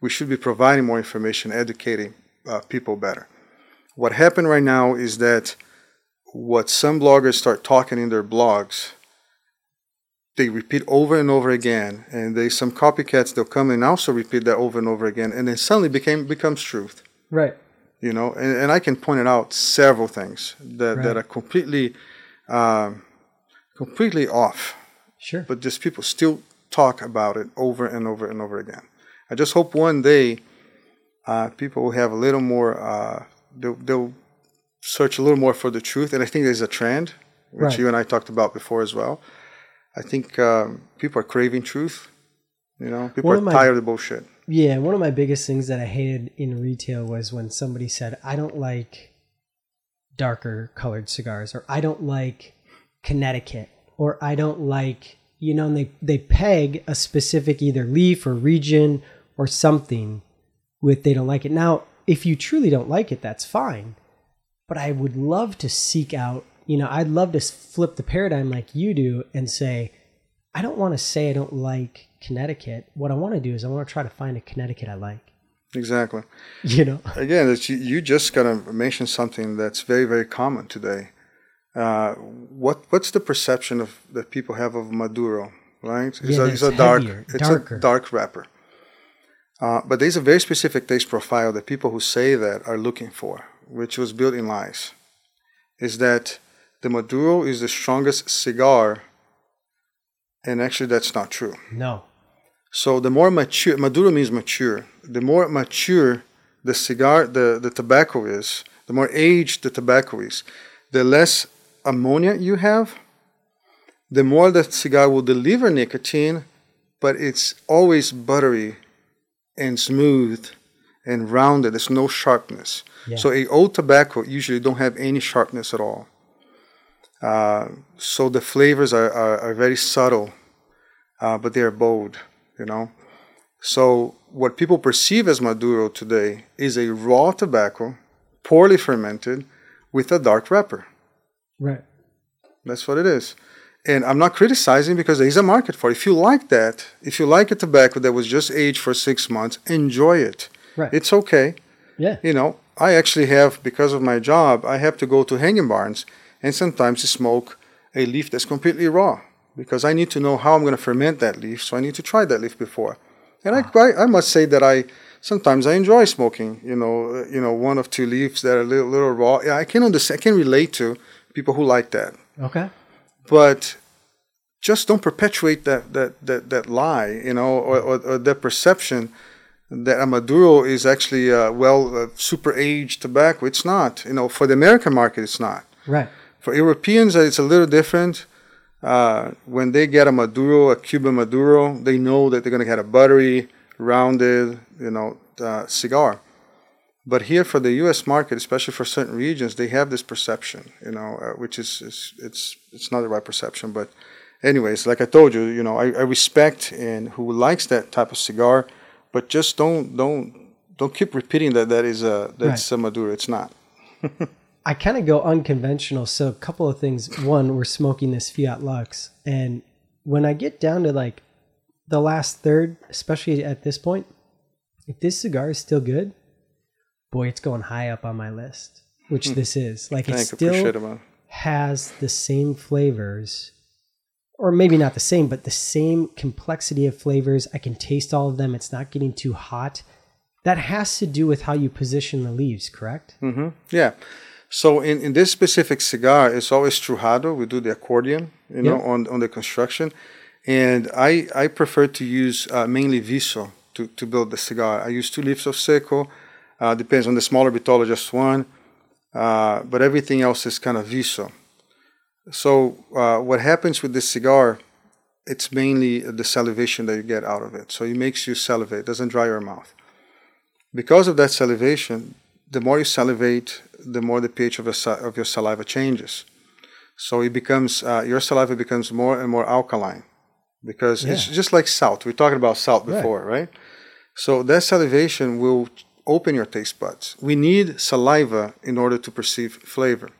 We should be providing more information, educating uh, people better. What happened right now is that what some bloggers start talking in their blogs, they repeat over and over again, and they some copycats they'll come and also repeat that over and over again, and then suddenly became becomes truth. Right. You know, and, and I can point it out several things that, Right. that are completely um, completely off, Sure. but just people still talk about it over and over and over again. I just hope one day uh, people will have a little more, uh, they'll, they'll search a little more for the truth. And I think there's a trend, which Right. you and I talked about before as well. I think um, people are craving truth. You know, people One are my- tired of the bullshit. Yeah, one of my biggest things that I hated in retail was when somebody said, I don't like darker colored cigars, or I don't like Connecticut, or I don't like, you know, and they, they peg a specific either leaf or region or something with they don't like it. Now, if you truly don't like it, that's fine. But I would love to seek out, you know, I'd love to flip the paradigm like you do and say, I don't want to say I don't like Connecticut. What I want to do is I want to try to find a Connecticut I like. Exactly. You know? Again, you, you just gotta mention something that's very, very common today. Uh, what what's the perception of that people have of Maduro? Right? It's Yeah, a, it's a dark, heavier, it's a dark wrapper. Uh, but there's a very specific taste profile that people who say that are looking for, which was built in lies. Is that the Maduro is the strongest cigar, and actually that's not true. No. So the more mature, Maduro means mature. The more mature the cigar, the, the tobacco is, the more aged the tobacco is, the less ammonia you have, the more the cigar will deliver nicotine, but it's always buttery and smooth and rounded. There's no sharpness. Yeah. So a old tobacco usually don't have any sharpness at all. Uh, so the flavors are, are, are very subtle, uh, but they are bold, you know. So what people perceive as Maduro today is a raw tobacco, poorly fermented, with a dark wrapper. Right. That's what it is. And I'm not criticizing because there is a market for it. If you like that, if you like a tobacco that was just aged for six months, enjoy it. Right. It's okay. Yeah. You know, I actually have, because of my job, I have to go to hanging barns and sometimes smoke a leaf that's completely raw because I need to know how I'm going to ferment that leaf. So I need to try that leaf before. And I, I, I must say that I sometimes I enjoy smoking. You know, uh, you know, one of two leaves that are a little, little raw. Yeah, I can understand. I can relate to people who like that Okay. but just don't perpetuate that that that, that lie, you know, or, or, or that perception that a Maduro is actually uh, well uh, super aged tobacco. It's not, you know, for the American market, it's not. Right. For Europeans, it's a little different. Uh, when they get a Maduro, a Cuban Maduro, they know that they're going to get a buttery, rounded, you know, uh, cigar. But here, for the U.S. market, especially for certain regions, they have this perception, you know, uh, which is, is it's it's not the right perception. But, anyways, like I told you, you know, I, I respect and who likes that type of cigar, but just don't don't don't keep repeating that that is a that's a Maduro. It's not. I kind of go unconventional. So a couple of things. One, we're smoking this Fiat Lux, and when I get down to like the last third, especially at this point, if this cigar is still good, boy, it's going high up on my list. Which this is. Like it Thank you. Appreciate still has the same flavors, or maybe not the same, but the same complexity of flavors. I can taste all of them. It's not getting too hot. That has to do with how you position the leaves, correct? hmm Yeah. So in, in this specific cigar, it's always trujado. We do the accordion, you know, Yeah. on, on the construction. And I, I prefer to use uh, mainly Viso to, to build the cigar. I use two leaves of Seco, uh, depends on the smaller Vitola, just one, uh, but everything else is kind of Viso. So uh, what happens with this cigar, it's mainly the salivation that you get out of it. So it makes you salivate, doesn't dry your mouth. Because of that salivation, the more you salivate, the more the pH of, your, of your saliva changes. So it becomes uh, your saliva becomes more and more alkaline because yeah. it's just like salt. We talked about salt before, right. right? So that salivation will open your taste buds. We need saliva in order to perceive flavor.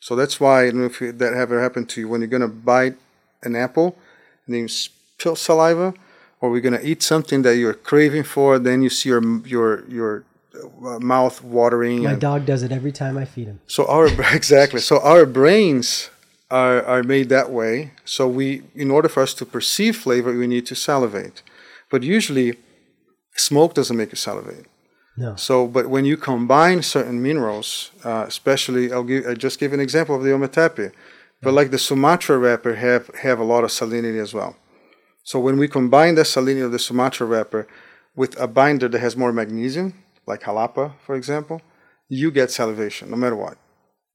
So that's why I don't know if that ever happened to you when you're gonna bite an apple and then you spill saliva, or we're gonna eat something that you're craving for, then you see your your your mouth watering. My dog does it every time I feed him. So our exactly. So our brains are, are made that way. So we, in order for us to perceive flavor, we need to salivate. But usually, smoke doesn't make you salivate. No. So, but when you combine certain minerals, uh, especially, I'll give, I'll just give an example of the Ometepe. But like the Sumatra wrapper have have a lot of salinity as well. So when we combine the salinity of the Sumatra wrapper with a binder that has more magnesium, like Jalapa, for example, you get salivation no matter what,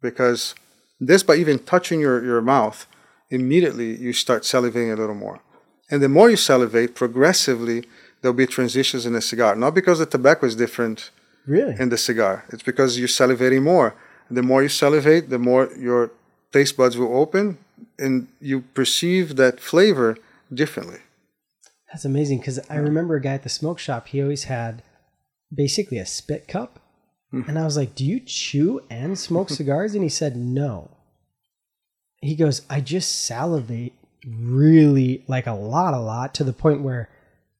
because this, by even touching your, your mouth, immediately you start salivating a little more. And the more you salivate, progressively, there'll be transitions in the cigar. Not because the tobacco is different really? in the cigar, it's because you're salivating more. The more you salivate, the more your taste buds will open and you perceive that flavor differently. That's amazing because I remember a guy at the smoke shop, he always had basically a spit cup and I was like, Do you chew and smoke cigars? And he said, No. He goes, I just salivate really like a lot, a lot to the point where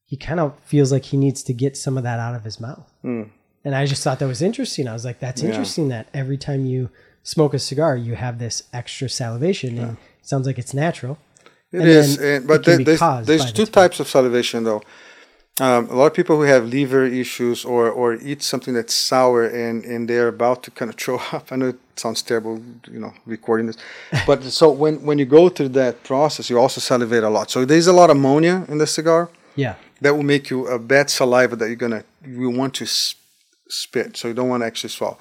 he kind of feels like he needs to get some of that out of his mouth. Mm. And I just thought that was interesting. I was like, That's yeah. interesting that every time you smoke a cigar, you have this extra salivation. Yeah. And it sounds like it's natural. It and is, and, but there, there's, there's two types of salivation though. Um, a lot of people who have liver issues or, or eat something that's sour and, and they're about to kind of throw up. I know it sounds terrible, you know, recording this, but so when, when you go through that process, you also salivate a lot. So there's a lot of ammonia in the cigar. Yeah. That will make you a bad saliva that you're gonna you want to spit. So you don't want to actually swallow.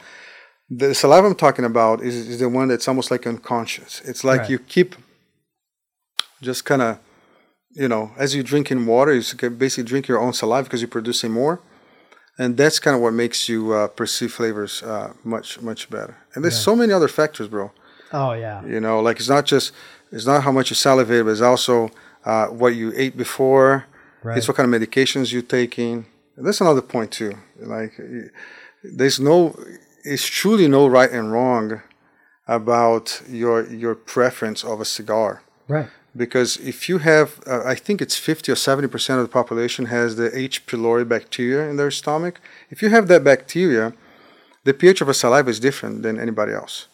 The saliva I'm talking about is, is the one that's almost like unconscious. It's like right. you keep just kind of you know, as you drink in water, you can basically drink your own saliva because you're producing more, and that's kind of what makes you uh, perceive flavors uh, much much better. And there's yeah. so many other factors, bro. Oh yeah. You know, like it's not just it's not how much you salivate, but it's also uh, what you ate before. Right. It's what kind of medications you're taking. And that's another point too. Like, there's no, it's truly no right and wrong about your your preference of a cigar. Right because if you have, uh, I think it's 50 or 70% of the population has the H. pylori bacteria in their stomach. If you have that bacteria, the pH of a saliva is different than anybody else.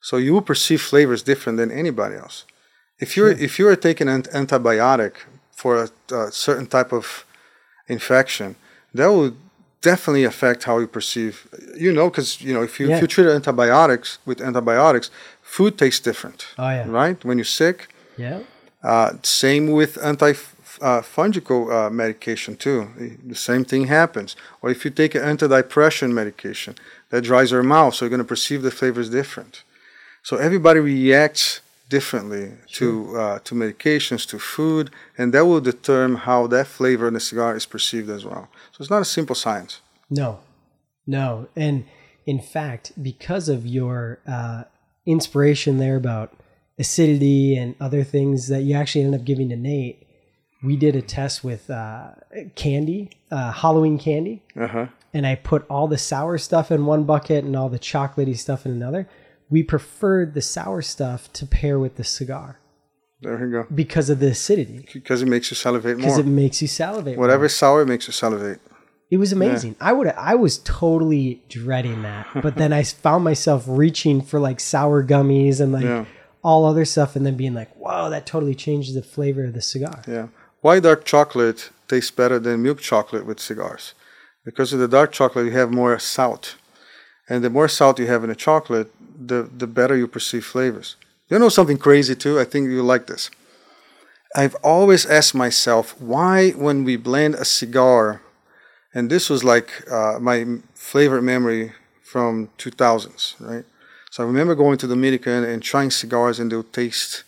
So you will perceive flavors different than anybody else. If you're, if you are taking an antibiotic for a, a certain type of infection, that will definitely affect how you perceive. You know, because you know if you, yeah. if you treat antibiotics with antibiotics, food tastes different. Oh yeah. Right when you're sick. Yeah. Uh, same with antifungical uh, uh, medication too. The same thing happens. Or if you take an antidepressant medication, that dries your mouth, so you're going to perceive the flavors different. So everybody reacts differently sure. to uh, to medications, to food, and that will determine how that flavor in the cigar is perceived as well. So it's not a simple science. No, no, and in fact, because of your uh, inspiration there about acidity and other things that you actually end up giving to Nate, we did a test with uh, candy, uh, Halloween candy, uh-huh. and I put all the sour stuff in one bucket and all the chocolatey stuff in another. We preferred the sour stuff to pair with the cigar. There you go. Because of the acidity. Because it makes you salivate more. Because it makes you salivate. Whatever more. sour makes you salivate. It was amazing. Yeah. I would I was totally dreading that, but then I found myself reaching for like sour gummies and like. Yeah all other stuff and then being like, wow, that totally changes the flavor of the cigar. Yeah. Why dark chocolate tastes better than milk chocolate with cigars? Because of the dark chocolate, you have more salt. And the more salt you have in a chocolate, the, the better you perceive flavors. You know something crazy too? I think you like this. I've always asked myself why, when we blend a cigar, and this was like uh, my favorite memory from 2000s, right? So I remember going to Dominican and trying cigars, and they'll taste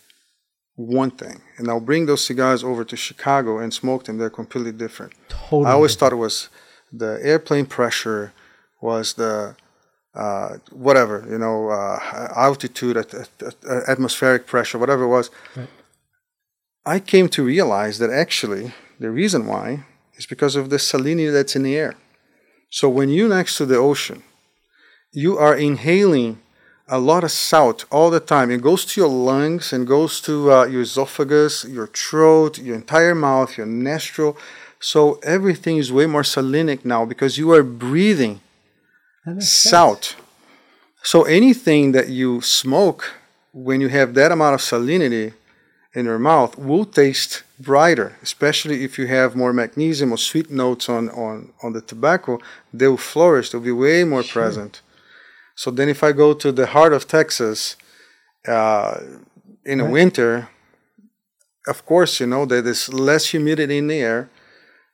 one thing, and I'll bring those cigars over to Chicago and smoke them. They're completely different. Totally. I always thought it was the airplane pressure, was the uh, whatever you know, uh, altitude, at, at, at, atmospheric pressure, whatever it was. Right. I came to realize that actually the reason why is because of the salinity that's in the air. So when you're next to the ocean, you are inhaling a lot of salt all the time. It goes to your lungs and goes to uh, your esophagus, your throat, your entire mouth, your nostril. So everything is way more salinic now because you are breathing salt. sense. So anything that you smoke when you have that amount of salinity in your mouth will taste brighter, especially if you have more magnesium or sweet notes on, on, on the tobacco, they will flourish, they'll be way more Sure. present. So then if I go to the heart of Texas uh, in the Right. winter, of course, you know, there is less humidity in the air.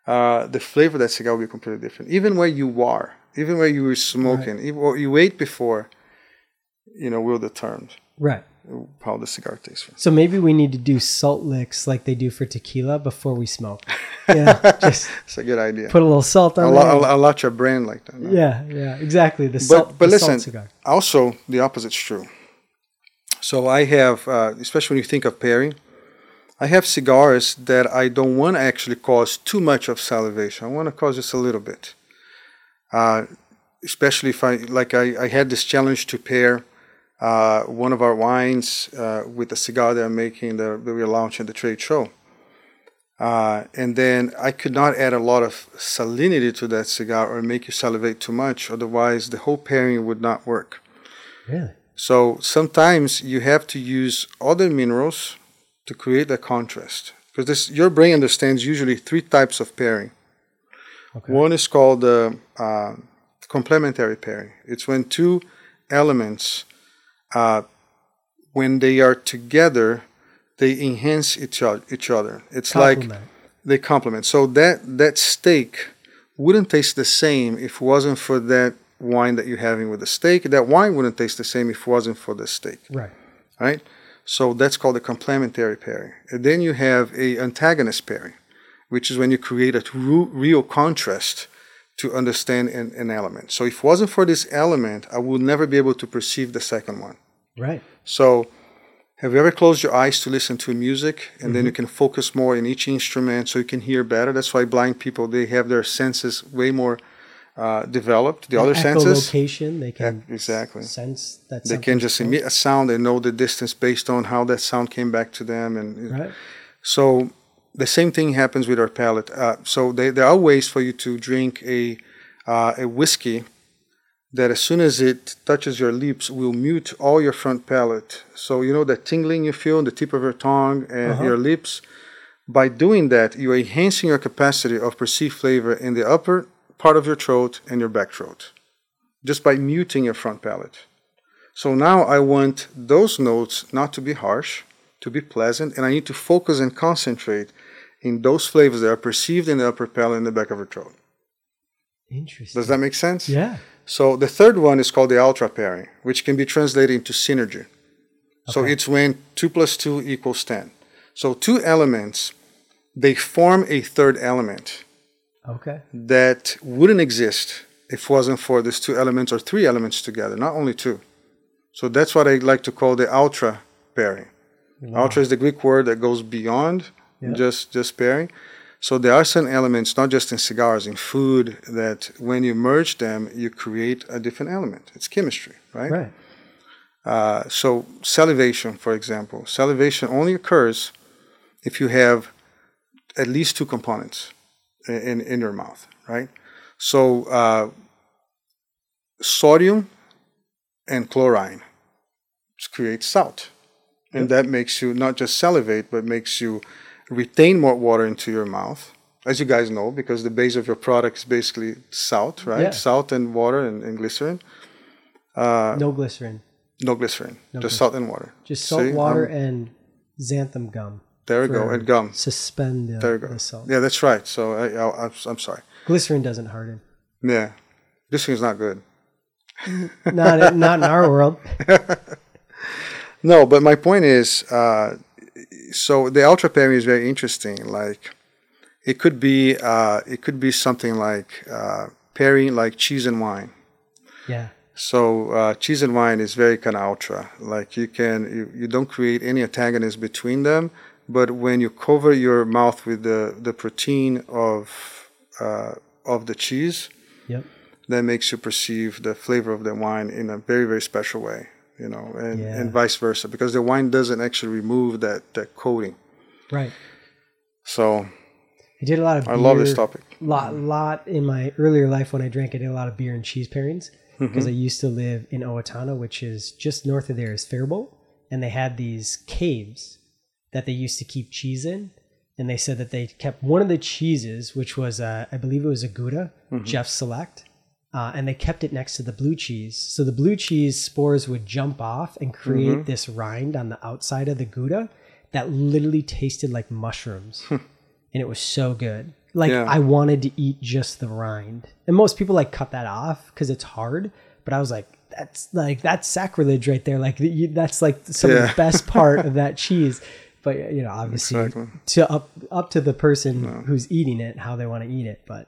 Uh, the flavor of that cigar will be completely different. Even where you are, even where you were smoking, even what you ate before, you know, will determine Right. How the cigar tastes. So maybe we need to do salt licks like they do for tequila before we smoke. Yeah. just It's a good idea. put a little salt on I'll, there. I'll, I'll your brand like that. no? yeah, yeah, exactly. The salt, but but the salt listen, cigar. also the opposite's true. So I have, uh, especially when you think of pairing, I have cigars that I don't want to actually cause too much of salivation. I want to cause just a little bit. Uh, especially if I like, I, I had this challenge to pair uh, one of our wines uh, with a cigar that I'm making that, that we're launching at the trade show. Uh, and then I could not add a lot of salinity to that cigar or make you salivate too much. Otherwise, the whole pairing would not work. Really? So sometimes you have to use other minerals to create that contrast. Because this, your brain understands usually three types of pairing. Okay. One is called the uh, complementary pairing. It's when two elements, uh, when they are together, they enhance each other. Each other. It's like they complement. So that that steak wouldn't taste the same if it wasn't for that wine that you're having with the steak. That wine wouldn't taste the same if it wasn't for the steak, right. right? So that's called a complementary pairing. And then you have a antagonist pairing, which is when you create a real contrast to understand an, an element. So if it wasn't for this element, I would never be able to perceive the second one. Right. So, have you ever closed your eyes to listen to music and then you can focus more in each instrument so you can hear better? That's why blind people they have their senses way more uh, developed. The other senses, Echolocation, they can Yeah, exactly. sense that they can just emit a sound and know the distance based on how that sound came back to them. And Right. so, the same thing happens with our palate. Uh, so, they, there are ways for you to drink a uh, a whiskey that as soon as it touches your lips will mute all your front palate. So you know that tingling you feel on the tip of your tongue and Uh-huh. your lips. By doing that, you're enhancing your capacity of perceived flavor in the upper part of your throat and your back throat, just by muting your front palate. So now I want those notes not to be harsh, to be pleasant, and I need to focus and concentrate in those flavors that are perceived in the upper palate and the back of your throat. Interesting. Does that make sense? yeah. So the third one is called the ultra pairing, which can be translated into synergy. Okay. So it's when two plus two equals ten. So two elements, they form a third element Okay. that wouldn't exist if it wasn't for these two elements or three elements together, not only two. So that's what I like to call the ultra pairing. Ultra is the Greek word that goes beyond Yeah. just just pairing. So there are some elements, not just in cigars, in food, that when you merge them, you create a different element. It's chemistry, right? Right. Uh, so salivation, for example, salivation only occurs if you have at least two components in, in, your mouth, right? So uh, sodium and chlorine create salt, and that makes you not just salivate, but makes you retain more water into your mouth. As you guys know, because the base of your product is basically salt, right? Yeah. Salt and water and, and glycerin. Uh, No glycerin. no glycerin, No just glycerin. salt and water. Just salt, See, water, um, and xanthan gum. There we go. And gum. Suspend the, There you go. the salt. Yeah, that's right. So I, I, I'm, sorry. Glycerin doesn't harden. Yeah, this thing's not good. Not not in our world. No, but my point is, uh, so the ultra pairing is very interesting. Like, it could be, uh, it could be something like uh, pairing like cheese and wine. Yeah. So uh, cheese and wine is very kind of ultra. Like you can, you, you don't create any antagonism between them, but when you cover your mouth with the the protein of uh, of the cheese, Yep. that makes you perceive the flavor of the wine in a very very special way you know and, Yeah. and vice versa because the wine doesn't actually remove that that coating Right. so I did a lot of. i love this topic lot lot in my earlier life when I drank. I did a lot of beer and cheese pairings Mm-hmm. because I used to live in Owatonna, which is just north of there is Faribault, and they had these caves that they used to keep cheese in. And they said that they kept one of the cheeses, which was uh, I believe it was a Gouda, Mm-hmm. Jeff Select, uh, and they kept it next to the blue cheese. So the blue cheese spores would jump off and create Mm-hmm. this rind on the outside of the Gouda that literally tasted like mushrooms and it was so good. Like Yeah. I wanted to eat just the rind, and most people like cut that off because it's hard. But I was like, that's like that's sacrilege right there. Like that's like some of the best part of that cheese. But you know, obviously, Exactly. to up up to the person who's eating it, how they want to eat it. But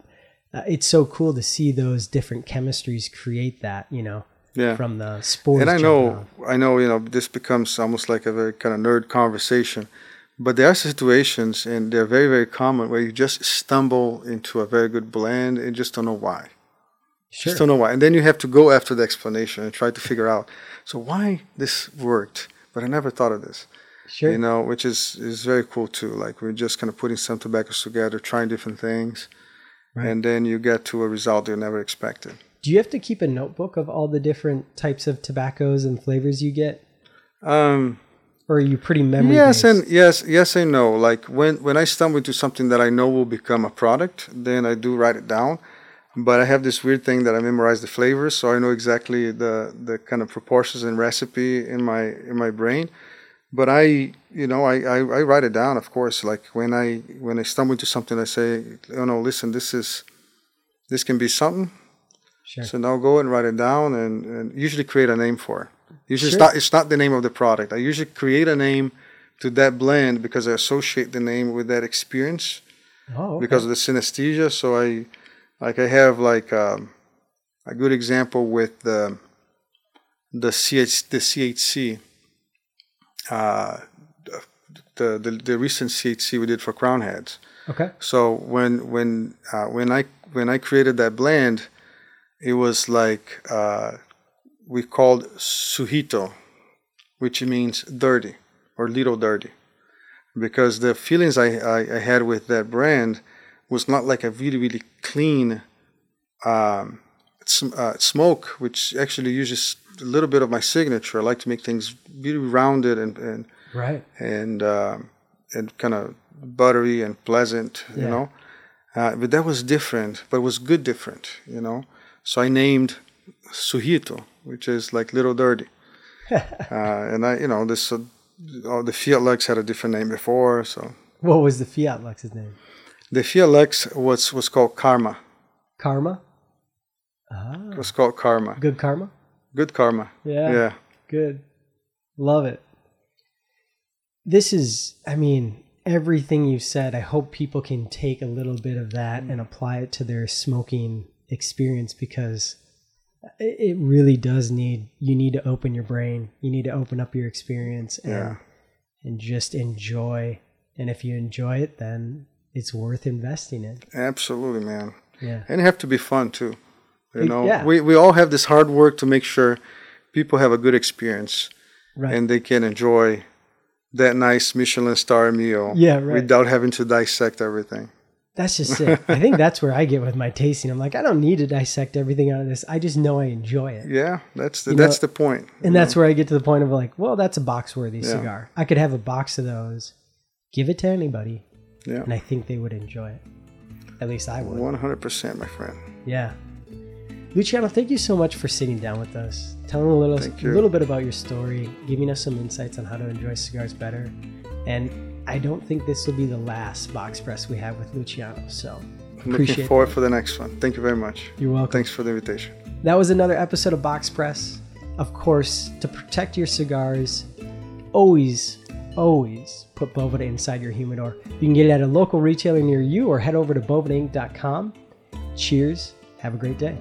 uh, it's so cool to see those different chemistries create that. You know, yeah from the spores. and i know i know you know this becomes almost like a very kind of nerd conversation but there are situations and they're very very common where you just stumble into a very good blend and just don't know why Sure. Just don't know why. And then you have to go after the explanation and try to figure out. So why this worked, but I never thought of this. Sure. You know, which is is very cool too. Like we're just kind of putting some tobaccos together, trying different things, Right. and then you get to a result you never expected. Do you have to keep a notebook of all the different types of tobaccos and flavors you get, Um, or are you pretty memory? yes and yes, yes and no. Like when when I stumble into something that I know will become a product, then I do write it down. But I have this weird thing that I memorize the flavors, so I know exactly the the kind of proportions and recipe in my in my brain. But I, you know, I, I, I write it down. Of course, like when I when I stumble into something, I say, oh no, listen, this is this can be something. Sure. So now go and write it down, and, and usually create a name for it. Usually, Sure. it's not it's not the name of the product. I usually create a name to that blend because I associate the name with that experience Oh, okay. because of the synesthesia. So I, like, I have like um, a good example with the the CH the CHC, uh, the, the the recent CHC we did for Crowned Heads. okay. So when when uh, when I when I created that blend, it was like uh, we called suhito, which means dirty or little dirty, because the feelings I, I, I had with that brand was not like a really really clean um, sm- uh, smoke, which actually uses a little bit of my signature. I like to make things really rounded and, and Right. and um, and kind of buttery and pleasant, you know. Uh, but that was different, but it was good different, you know. So I named Suhito, which is like little dirty. uh, and I, you know, this uh, oh, the Fiat Lux had a different name before, so What was the Fiat Lux's name? the Fiat Lux was was called Karma. Karma. It Ah, was called Karma. good karma. Good karma. Yeah. Yeah. Good. Love it. This is, I mean, everything you said. I hope people can take a little bit of that mm. and apply it to their smoking experience because it it really does need, you need to open your brain. You need to open up your experience and, Yeah. and just enjoy. And if you enjoy it, then it's worth investing in. Absolutely, man. Yeah. and it have to be fun too you know Yeah. we, we all have this hard work to make sure people have a good experience Right. and they can enjoy that nice michelin star meal Yeah, right. without having to dissect everything That's just it. I think that's where I get with my tasting. I'm like, I don't need to dissect everything out of this. I just know I enjoy it. yeah that's the You know, that's the point. point And that's where I get to the point of like, well, that's a box worthy Yeah. cigar. I could have a box of those, give it to anybody, yeah and I think they would enjoy it. At least I would. 100% my friend Yeah. Luciano, thank you so much for sitting down with us, telling a little, a little bit about your story, giving us some insights on how to enjoy cigars better. And I don't think this will be the last box press we have with Luciano. So Looking appreciate forward that. for the next one. Thank you very much. You're welcome. Thanks for the invitation. That was another episode of Box Press. Of course, to protect your cigars, always, always put Boveda inside your humidor. You can get it at a local retailer near you or head over to bovedainc.com. Cheers. Have a great day.